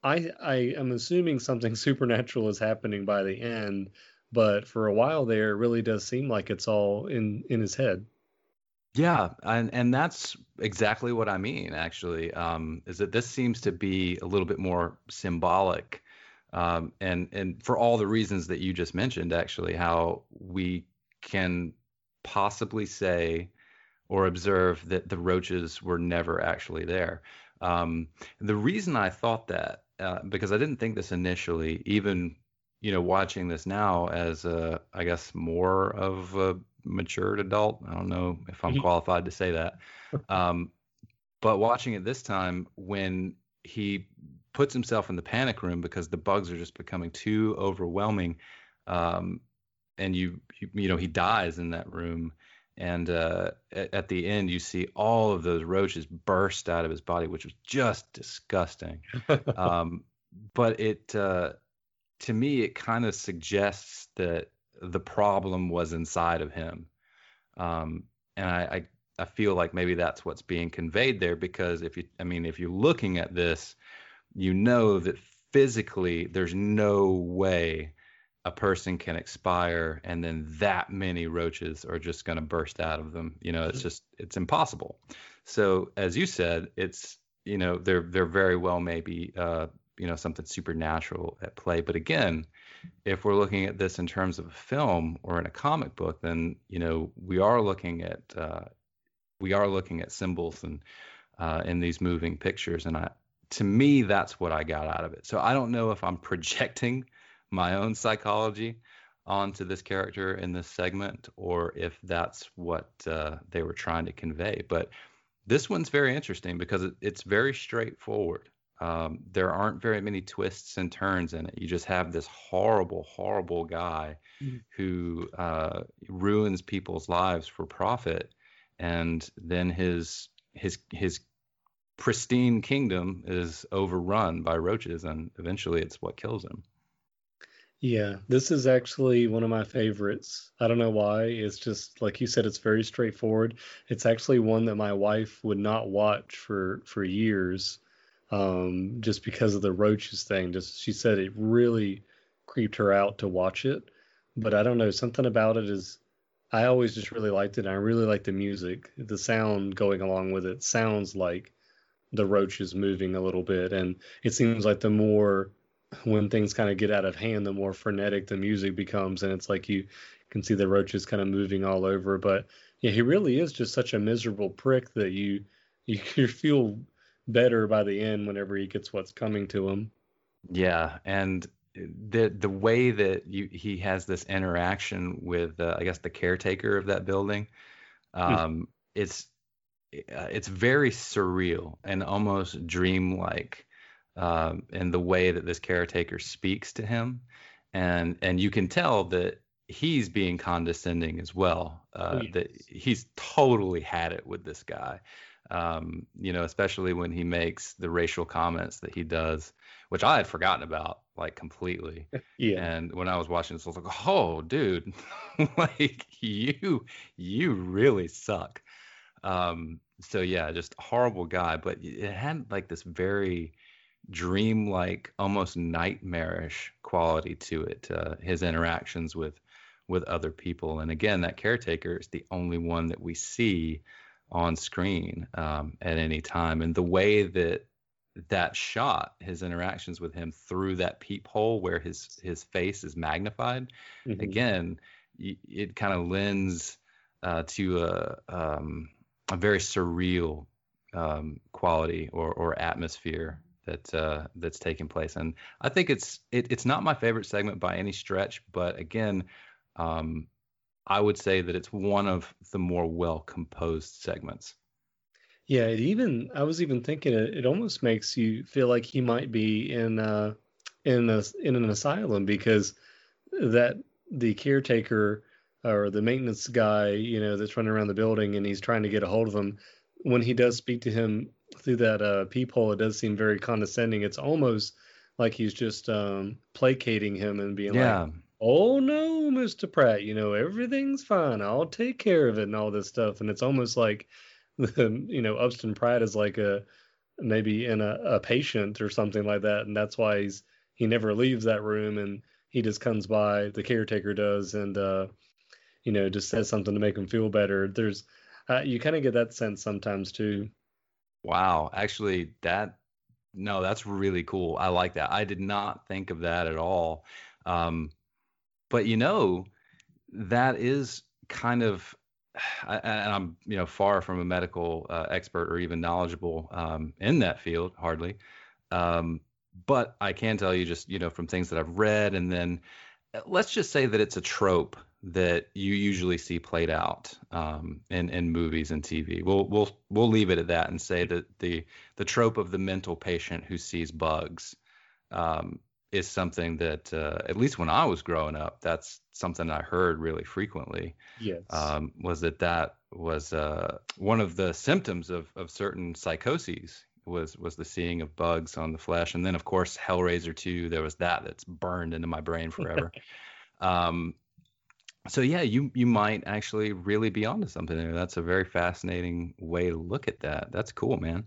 i i am assuming something supernatural is happening by the end but for a while there it really does seem like it's all in in his head Yeah, and and that's exactly what I mean. Actually, um, is that this seems to be a little bit more symbolic, um, and and for all the reasons that you just mentioned, actually, how we can possibly say or observe that the roaches were never actually there. Um, the reason I thought that, uh, because I didn't think this initially, even you know, watching this now as a, I guess, more of a matured adult. I don't know if I'm Mhm. qualified to say that. Um, but watching it this time, when he puts himself in the panic room because the bugs are just becoming too overwhelming, um, and you, you you know he dies in that room and uh, at, at, the end you see all of those roaches burst out of his body which was just disgusting. Um, but it uh, to me it kind of suggests that the problem was inside of him. Um, and I, I, I feel like maybe that's what's being conveyed there because if you i mean if you're looking at this you know that physically there's no way a person can expire and then that many roaches are just going to burst out of them. You know it's mm-hmm. just it's impossible. So as you said it's you know they're they're very well maybe uh you know something supernatural at play. But again if we're looking at this in terms of a film or in a comic book then you know we are looking at uh we are looking at symbols and uh in these moving pictures. And i to me that's what i got out of it. So i don't know if i'm projecting my own psychology onto this character in this segment or if that's what uh, they were trying to convey. But this one's very interesting because it, it's very straightforward. Um, there aren't very many twists and turns in it. You just have this horrible, horrible guy mm-hmm. who uh, ruins people's lives for profit, and then his his his pristine kingdom is overrun by roaches, and eventually it's what kills him. Yeah, this is actually one of my favorites. I don't know why. It's just like you said, it's very straightforward. It's actually one that my wife would not watch for for years, um, just because of the roaches thing. Just she said it really creeped her out to watch it. But I don't know, something about it is I always just really liked it. I really like the music. The sound going along with it sounds like the roaches moving a little bit. And it seems like the more when things kind of get out of hand, the more frenetic the music becomes, and it's like you can see the roaches kind of moving all over. But yeah, he really is just such a miserable prick that you you, you feel better by the end whenever he gets what's coming to him. Yeah, and the the way that you he has this interaction with uh, I guess the caretaker of that building, hmm. um, it's uh, it's very surreal and almost dreamlike um, and the way that this caretaker speaks to him, and and you can tell that he's being condescending as well. Uh, yes. That he's totally had it with this guy. Um, you know, especially when he makes the racial comments that he does, which I had forgotten about like completely. yeah. And when I was watching this, I was like, "Oh, dude, like you, you really suck." Um, so yeah, just horrible guy. But it had like this very dreamlike, almost nightmarish quality to it. Uh, his interactions with with other people, and again, that caretaker is the only one that we see on screen um, at any time, and the way that that shot his interactions with him through that peephole where his his face is magnified mm-hmm. again it kind of lends uh, to a um, a very surreal um, quality or or atmosphere that uh, that's taking place. And I think it's it, it's not my favorite segment by any stretch, but again, um, I would say that it's one of the more well composed segments. Yeah, it even I was even thinking it, it almost makes you feel like he might be in uh, in a in an asylum because that the caretaker or the maintenance guy, you know, that's running around the building and he's trying to get a hold of him. When he does speak to him through that uh, peephole, it does seem very condescending. It's almost like he's just um, placating him and being yeah. like, "Oh no, Mister Pratt, you know everything's fine. I'll take care of it and all this stuff." And it's almost like, the, you know, Upson Pratt is like a maybe in a, a patient or something like that, and that's why he's he never leaves that room and he just comes by. The caretaker does and uh, you know just says something to make him feel better. There's uh, you kind of get that sense sometimes too. Wow, actually, that no, that's really cool. I like that. I did not think of that at all. Um, but you know, that is kind of, and I'm you know far from a medical uh, expert or even knowledgeable um, in that field, hardly. Um, but I can tell you just you know from things that I've read, and then let's just say that it's a trope that you usually see played out um, in in movies and TV. We'll we'll we'll leave it at that and say that the the trope of the mental patient who sees bugs um, is something that uh, at least when I was growing up, that's something I heard really frequently. Yes. Um, was that that was uh, one of the symptoms of of certain psychoses was was the seeing of bugs on the flesh, and then of course Hellraiser 2, there was that that's burned into my brain forever. um, so yeah, you you might actually really be onto something there. That's a very fascinating way to look at that. That's cool, man.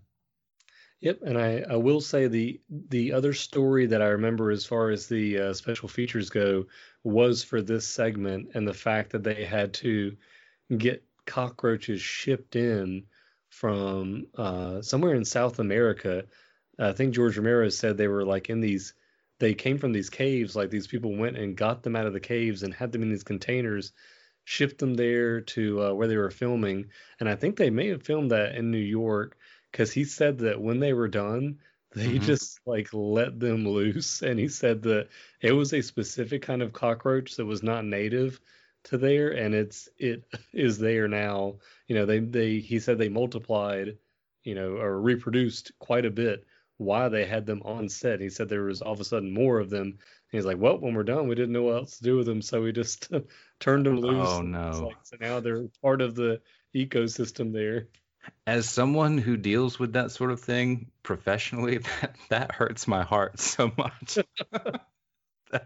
Yep, and I, I will say the the other story that I remember as far as the uh, special features go was for this segment and the fact that they had to get cockroaches shipped in from uh, somewhere in South America. I think George Romero said they were like in these they came from these caves like these people went and got them out of the caves and had them in these containers shipped them there to uh, where they were filming. And i think they may have filmed that in new york because he said that when they were done they mm-hmm. just like let them loose. And he said that it was a specific kind of cockroach that was not native to there and it's it is there now. You know they they he said they multiplied you know or reproduced quite a bit why they had them on set. He said there was all of a sudden more of them. And he's like, well, when we're done, we didn't know what else to do with them, so we just turned them loose. Oh no! Like, so now they're part of the ecosystem there. As someone who deals with that sort of thing professionally, that that hurts my heart so much.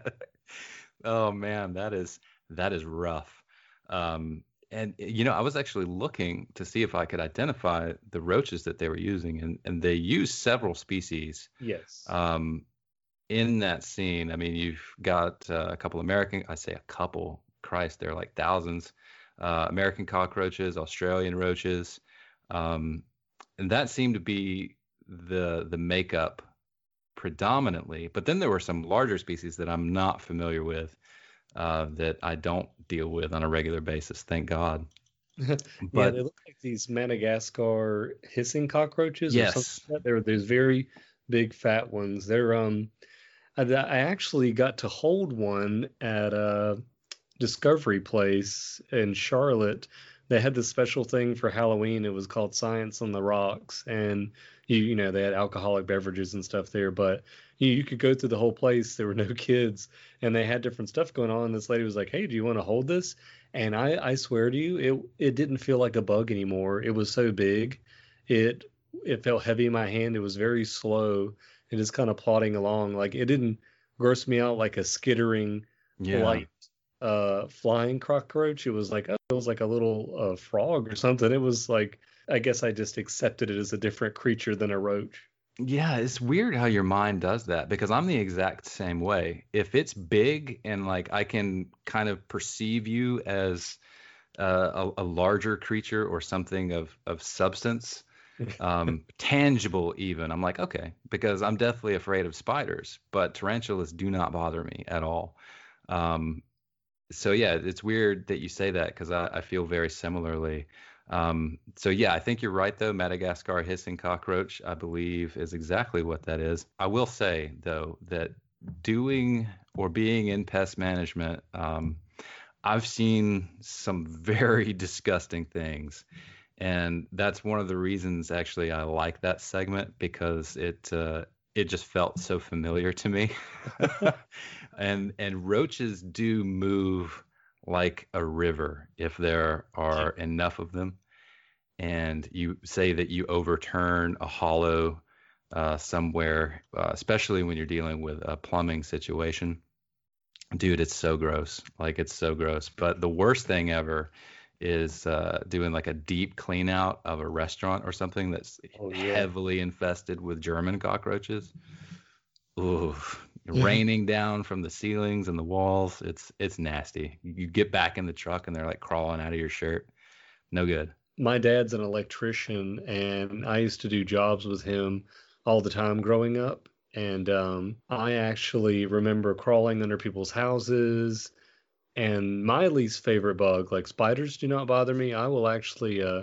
oh man, that is that is rough. Um, and you know, I was actually looking to see if I could identify the roaches that they were using, and and they use several species. Yes. Um, in that scene, I mean, you've got uh, a couple American. I say a couple. Christ, they're like thousands. Uh, American cockroaches, Australian roaches, um, and that seemed to be the the makeup predominantly. But then there were some larger species that I'm not familiar with uh, that I don't deal with on a regular basis. Thank God. But, yeah, they look like these Madagascar hissing cockroaches. Yes, or something like They're these very big fat ones. They're um, I, I actually got to hold one at a Discovery Place in Charlotte. They had this special thing for Halloween. It was called Science on the Rocks, and you you know they had alcoholic beverages and stuff there, but you, you could go through the whole place. There were no kids, and they had different stuff going on. And this lady was like, "Hey, do you want to hold this?" And I I swear to you, it it didn't feel like a bug anymore. It was so big, it it felt heavy in my hand. It was very slow and just kind of plodding along. Like it didn't gross me out like a skittering yeah. light uh flying cockroach. It was like oh, it was like a little uh, frog or something. It was like I guess I just accepted it as a different creature than a roach. Yeah, it's weird how your mind does that because I'm the exact same way. If it's big and like I can kind of perceive you as uh, a, a, larger creature or something of of substance, um, tangible even, I'm like okay because I'm deathly afraid of spiders, but tarantulas do not bother me at all. Um, so yeah, it's weird that you say that because I, I feel very similarly. Um, so yeah, I think you're right though. Madagascar hissing cockroach, I believe, is exactly what that is. I will say though that doing or being in pest management, um, I've seen some very disgusting things, and that's one of the reasons actually I like that segment because it uh, it just felt so familiar to me. and and roaches do move like a river if there are enough of them and you say that you overturn a hollow uh, somewhere, uh, especially when you're dealing with a plumbing situation. Dude, it's so gross. Like it's so gross. But the worst thing ever is uh, doing like a deep clean out of a restaurant or something that's oh, yeah. heavily infested with German cockroaches. Ooh, raining down from the ceilings and the walls. It's it's nasty. You get back in the truck and they're like crawling out of your shirt. No good my dad's an electrician, and I used to do jobs with him all the time growing up. And um, I actually remember crawling under people's houses. And my least favorite bug, like spiders, do not bother me. I will actually, uh,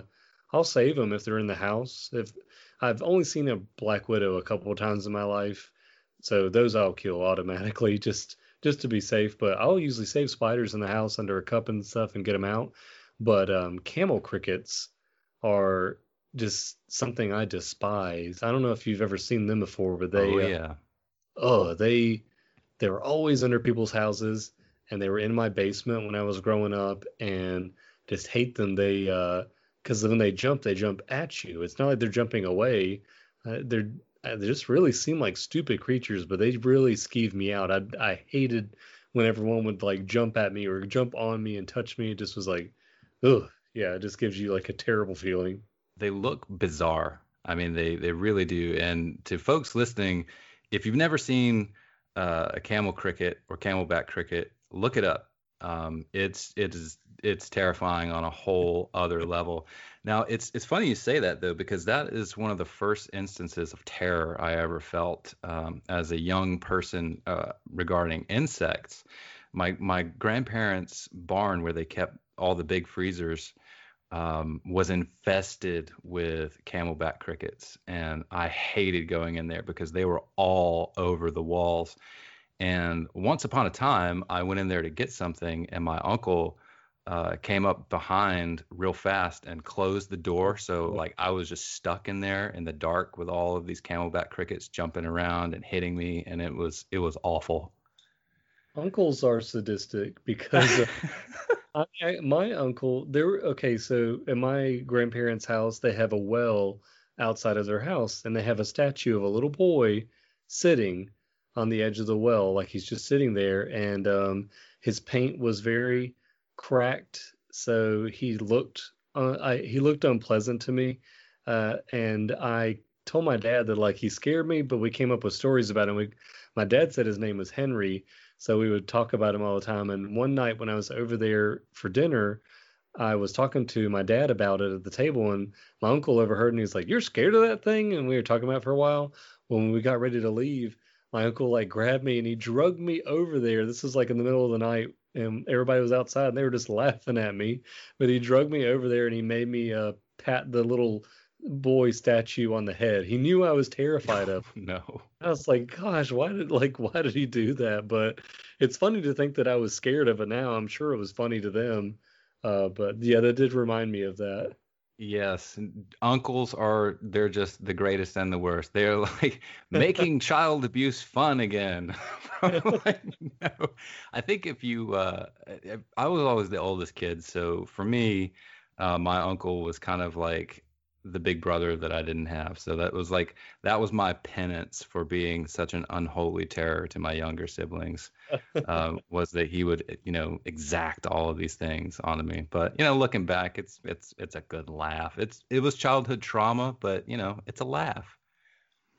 I'll save them if they're in the house. If I've only seen a black widow a couple of times in my life, so those I'll kill automatically. Just just to be safe. But I'll usually save spiders in the house under a cup and stuff and get them out. But um, camel crickets are just something I despise. I don't know if you've ever seen them before, but they oh uh, oh they they were always under people's houses and they were in my basement when I was growing up and just hate them. They uh because when they jump, they jump at you. It's not like they're jumping away. Uh, they're uh, they just really seem like stupid creatures, but they really skeeve me out. I I hated when everyone would like jump at me or jump on me and touch me. It just was like, ugh, yeah, it just gives you like a terrible feeling. They look bizarre. I mean, they they really do. And to folks listening, if you've never seen uh, a camel cricket or camelback cricket, look it up. Um, it's it is it's terrifying on a whole other level. Now it's it's funny you say that though because that is one of the first instances of terror I ever felt um, as a young person uh, regarding insects. My my grandparents' barn where they kept all the big freezers um, was infested with camelback crickets, and I hated going in there because they were all over the walls. And once upon a time, I went in there to get something, and my uncle uh, came up behind real fast and closed the door. So like I was just stuck in there in the dark with all of these camelback crickets jumping around and hitting me, and it was it was awful. Uncles are sadistic because uh, I, my uncle, there. Okay, so in my grandparents' house, they have a well outside of their house, and they have a statue of a little boy sitting on the edge of the well, like he's just sitting there, and um, his paint was very cracked, so he looked uh, I, he looked unpleasant to me, uh, and I told my dad that like he scared me, but we came up with stories about him. We, my dad said his name was Henry, so we would talk about him all the time. And one night when I was over there for dinner, I was talking to my dad about it at the table, and my uncle overheard, and he's like, "You're scared of that thing?" And we were talking about it for a while. When we got ready to leave, my uncle like grabbed me and he drugged me over there. This was like in the middle of the night, and everybody was outside, and they were just laughing at me. But he drugged me over there, and he made me uh, pat the little boy statue on the head. He knew I was terrified of. no. I was like, gosh, why did like why did he do that? But it's funny to think that I was scared of it now. I'm sure it was funny to them. Uh, but yeah, that did remind me of that. Yes, uncles are they're just the greatest and the worst. They're like making child abuse fun again. like, no. I think if you uh I was always the oldest kid, so for me, uh, my uncle was kind of like the big brother that I didn't have. So that was like that was my penance for being such an unholy terror to my younger siblings. um, was that he would you know exact all of these things onto me. But you know, looking back, it's it's it's a good laugh. It's it was childhood trauma, but you know, it's a laugh.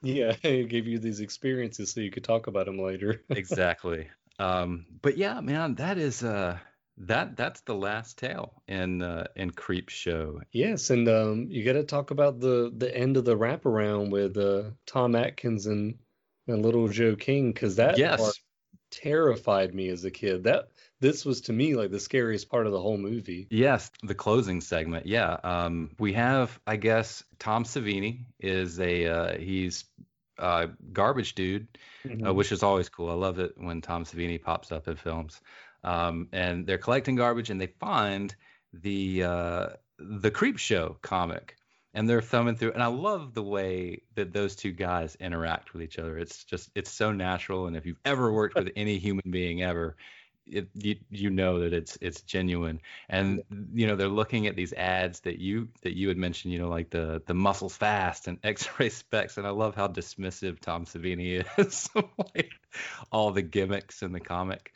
Yeah, it gave you these experiences so you could talk about them later. exactly. Um, but yeah, man, that is uh that that's the last tale in uh, in Creepshow. Yes, and um, you got to talk about the the end of the wraparound with uh, Tom Atkins and, and Little Joe King because that yes. part terrified me as a kid. That this was to me like the scariest part of the whole movie. Yes, the closing segment. Yeah, um, we have I guess Tom Savini is a uh, he's a garbage dude, mm-hmm. uh, which is always cool. I love it when Tom Savini pops up in films um, and they're collecting garbage and they find the uh, the Creepshow comic. And they're thumbing through and i love the way that those two guys interact with each other. It's just it's so natural. And if you've ever worked with any human being ever it, you, you know that it's it's genuine. And you know they're looking at these ads that you that you had mentioned you know like the the muscles fast and x-ray specs. And i love how dismissive tom savini is like all the gimmicks in the comic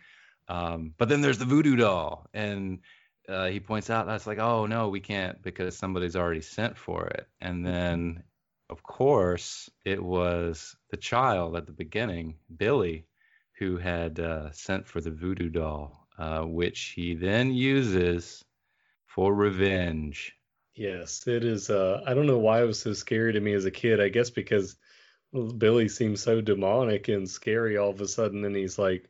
um, but then there's the voodoo doll, and uh, he points out that's like, oh no, we can't because somebody's already sent for it. And then, of course, it was the child at the beginning, Billy, who had uh, sent for the voodoo doll, uh, which he then uses for revenge. Yes, it is. Uh, I don't know why it was so scary to me as a kid. I guess because Billy seems so demonic and scary all of a sudden, and he's like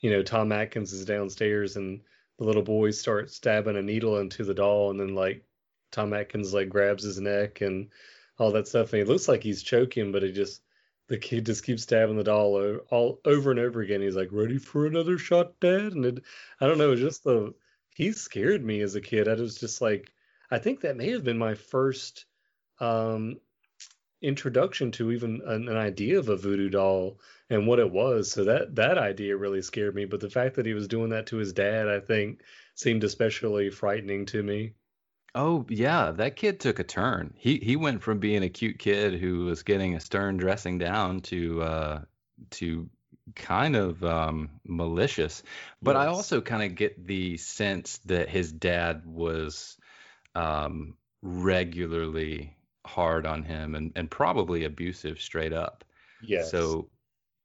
you know, Tom Atkins is downstairs and the little boy starts stabbing a needle into the doll and then like Tom Atkins like grabs his neck and all that stuff and he looks like he's choking, but he just the kid just keeps stabbing the doll o- all over and over again. He's like, "Ready for another shot, Dad?" And it, I don't know, just the he scared me as a kid. I was just like, I think that may have been my first um, introduction to even an, an idea of a voodoo doll and what it was. So that that idea really scared me. But the fact that he was doing that to his dad, I think, seemed especially frightening to me. Oh yeah, that kid took a turn. He he went from being a cute kid who was getting a stern dressing down to uh, to kind of um, malicious. But I also kind of get the sense that his dad was um, regularly hard on him and, and probably abusive straight up. Yes. So,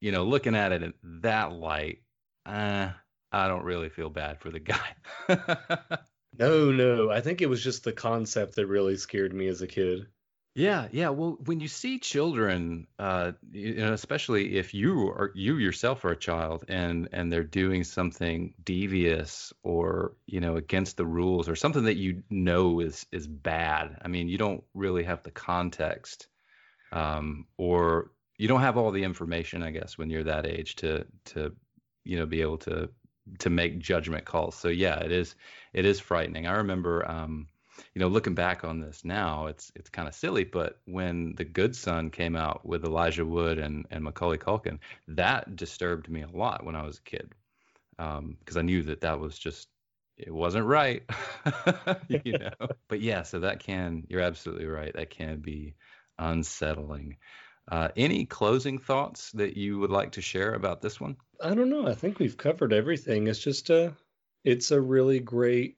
you know, looking at it in that light, uh, I don't really feel bad for the guy. no, no. I think it was just the concept that really scared me as a kid. Yeah, yeah. Well, when you see children, uh, you know, especially if you are you yourself are a child and and they're doing something devious or you know against the rules or something that you know is is bad. I mean, you don't really have the context, um, or you don't have all the information, I guess, when you're that age to to you know be able to to make judgment calls. So yeah, it is it is frightening. I remember. Um, you know, looking back on this now, it's it's kind of silly, but when The Good Son came out with Elijah Wood and and Macaulay Culkin, that disturbed me a lot when I was a kid, because I knew that that was just it wasn't right, you know. but yeah, so that can you're absolutely right. That can be unsettling. Uh, any closing thoughts that you would like to share about this one? I don't know. I think we've covered everything. It's just a, it's a really great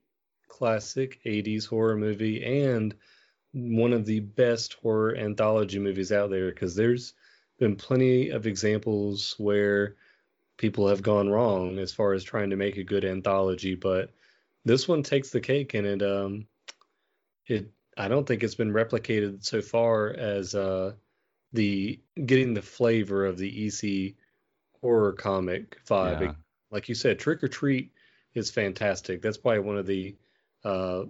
classic 80s horror movie and one of the best horror anthology movies out there because there's been plenty of examples where people have gone wrong as far as trying to make a good anthology, but this one takes the cake and it um it I don't think it's been replicated so far as uh the getting the flavor of the EC horror comic vibe. Yeah. Like you said, Trick 'r Treat is fantastic. That's probably one of the uh,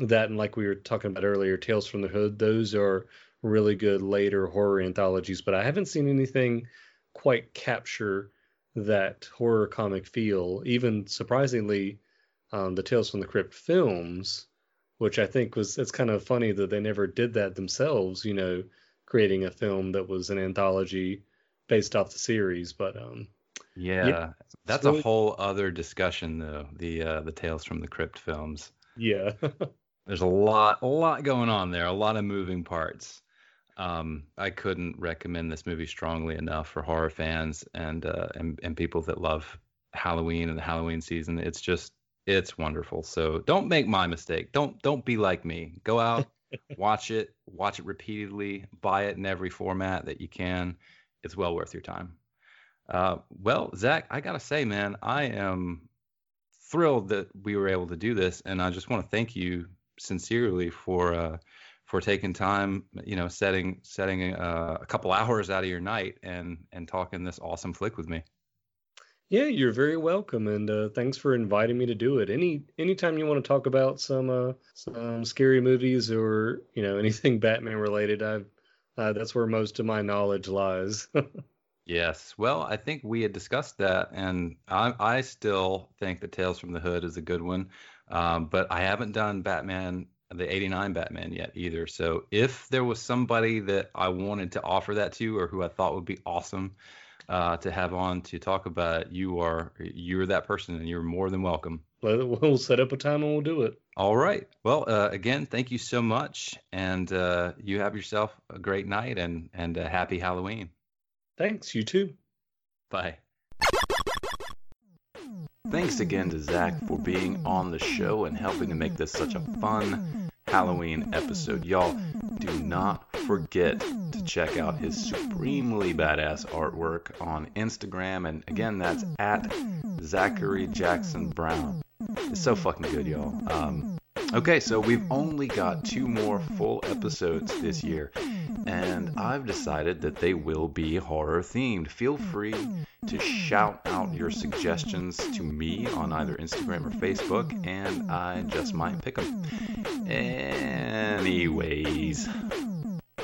that and like we were talking about earlier, Tales from the Hood. Those are really good later horror anthologies, but I haven't seen anything quite capture that horror comic feel. Even surprisingly, um, the Tales from the Crypt films, which I think was it's kind of funny that they never did that themselves. You know, creating a film that was an anthology based off the series, but um, Yeah, that's really- a whole other discussion, though. The uh, the Tales from the Crypt films. Yeah. There's a lot, a lot going on there, a lot of moving parts. Um, I couldn't recommend this movie strongly enough for horror fans and uh, and and people that love Halloween and the Halloween season. It's just, it's wonderful. So don't make my mistake. Don't don't be like me. Go out, watch it, watch it repeatedly, buy it in every format that you can. It's well worth your time. Uh, well, Zach, I gotta say, man, I am thrilled that we were able to do this, and I just want to thank you sincerely for uh, for taking time, you know, setting setting uh, a couple hours out of your night and and talking this awesome flick with me. Yeah, you're very welcome, and uh, thanks for inviting me to do it. Any anytime you want to talk about some uh, some scary movies or you know anything Batman related, I've uh, that's where most of my knowledge lies. Yes. Well, I think we had discussed that, and I, I still think that Tales from the Hood is a good one, um, but I haven't done Batman, the '89 Batman yet either. So if there was somebody that I wanted to offer that to, or who I thought would be awesome uh, to have on to talk about, it, you are you're that person, and you're more than welcome. We'll set up a time and we'll do it. All right. Well, uh, again, thank you so much, and uh, you have yourself a great night and and a happy Halloween. Thanks, you too. Bye. Thanks again to Zach for being on the show and helping to make this such a fun Halloween episode. Y'all, do not forget to check out his supremely badass artwork on Instagram. And again, that's at Zachary Jackson Brown. It's so fucking good, y'all. Um, okay, so we've only got two more full episodes this year, and I've decided that they will be horror themed. Feel free to shout out your suggestions to me on either Instagram or Facebook, and I just might pick them. Anyways,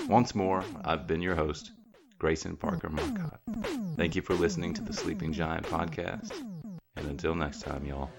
once more, I've been your host, Grayson Parker Marcotte. Thank you for listening to the Sleeping Giant podcast. And until next time, y'all.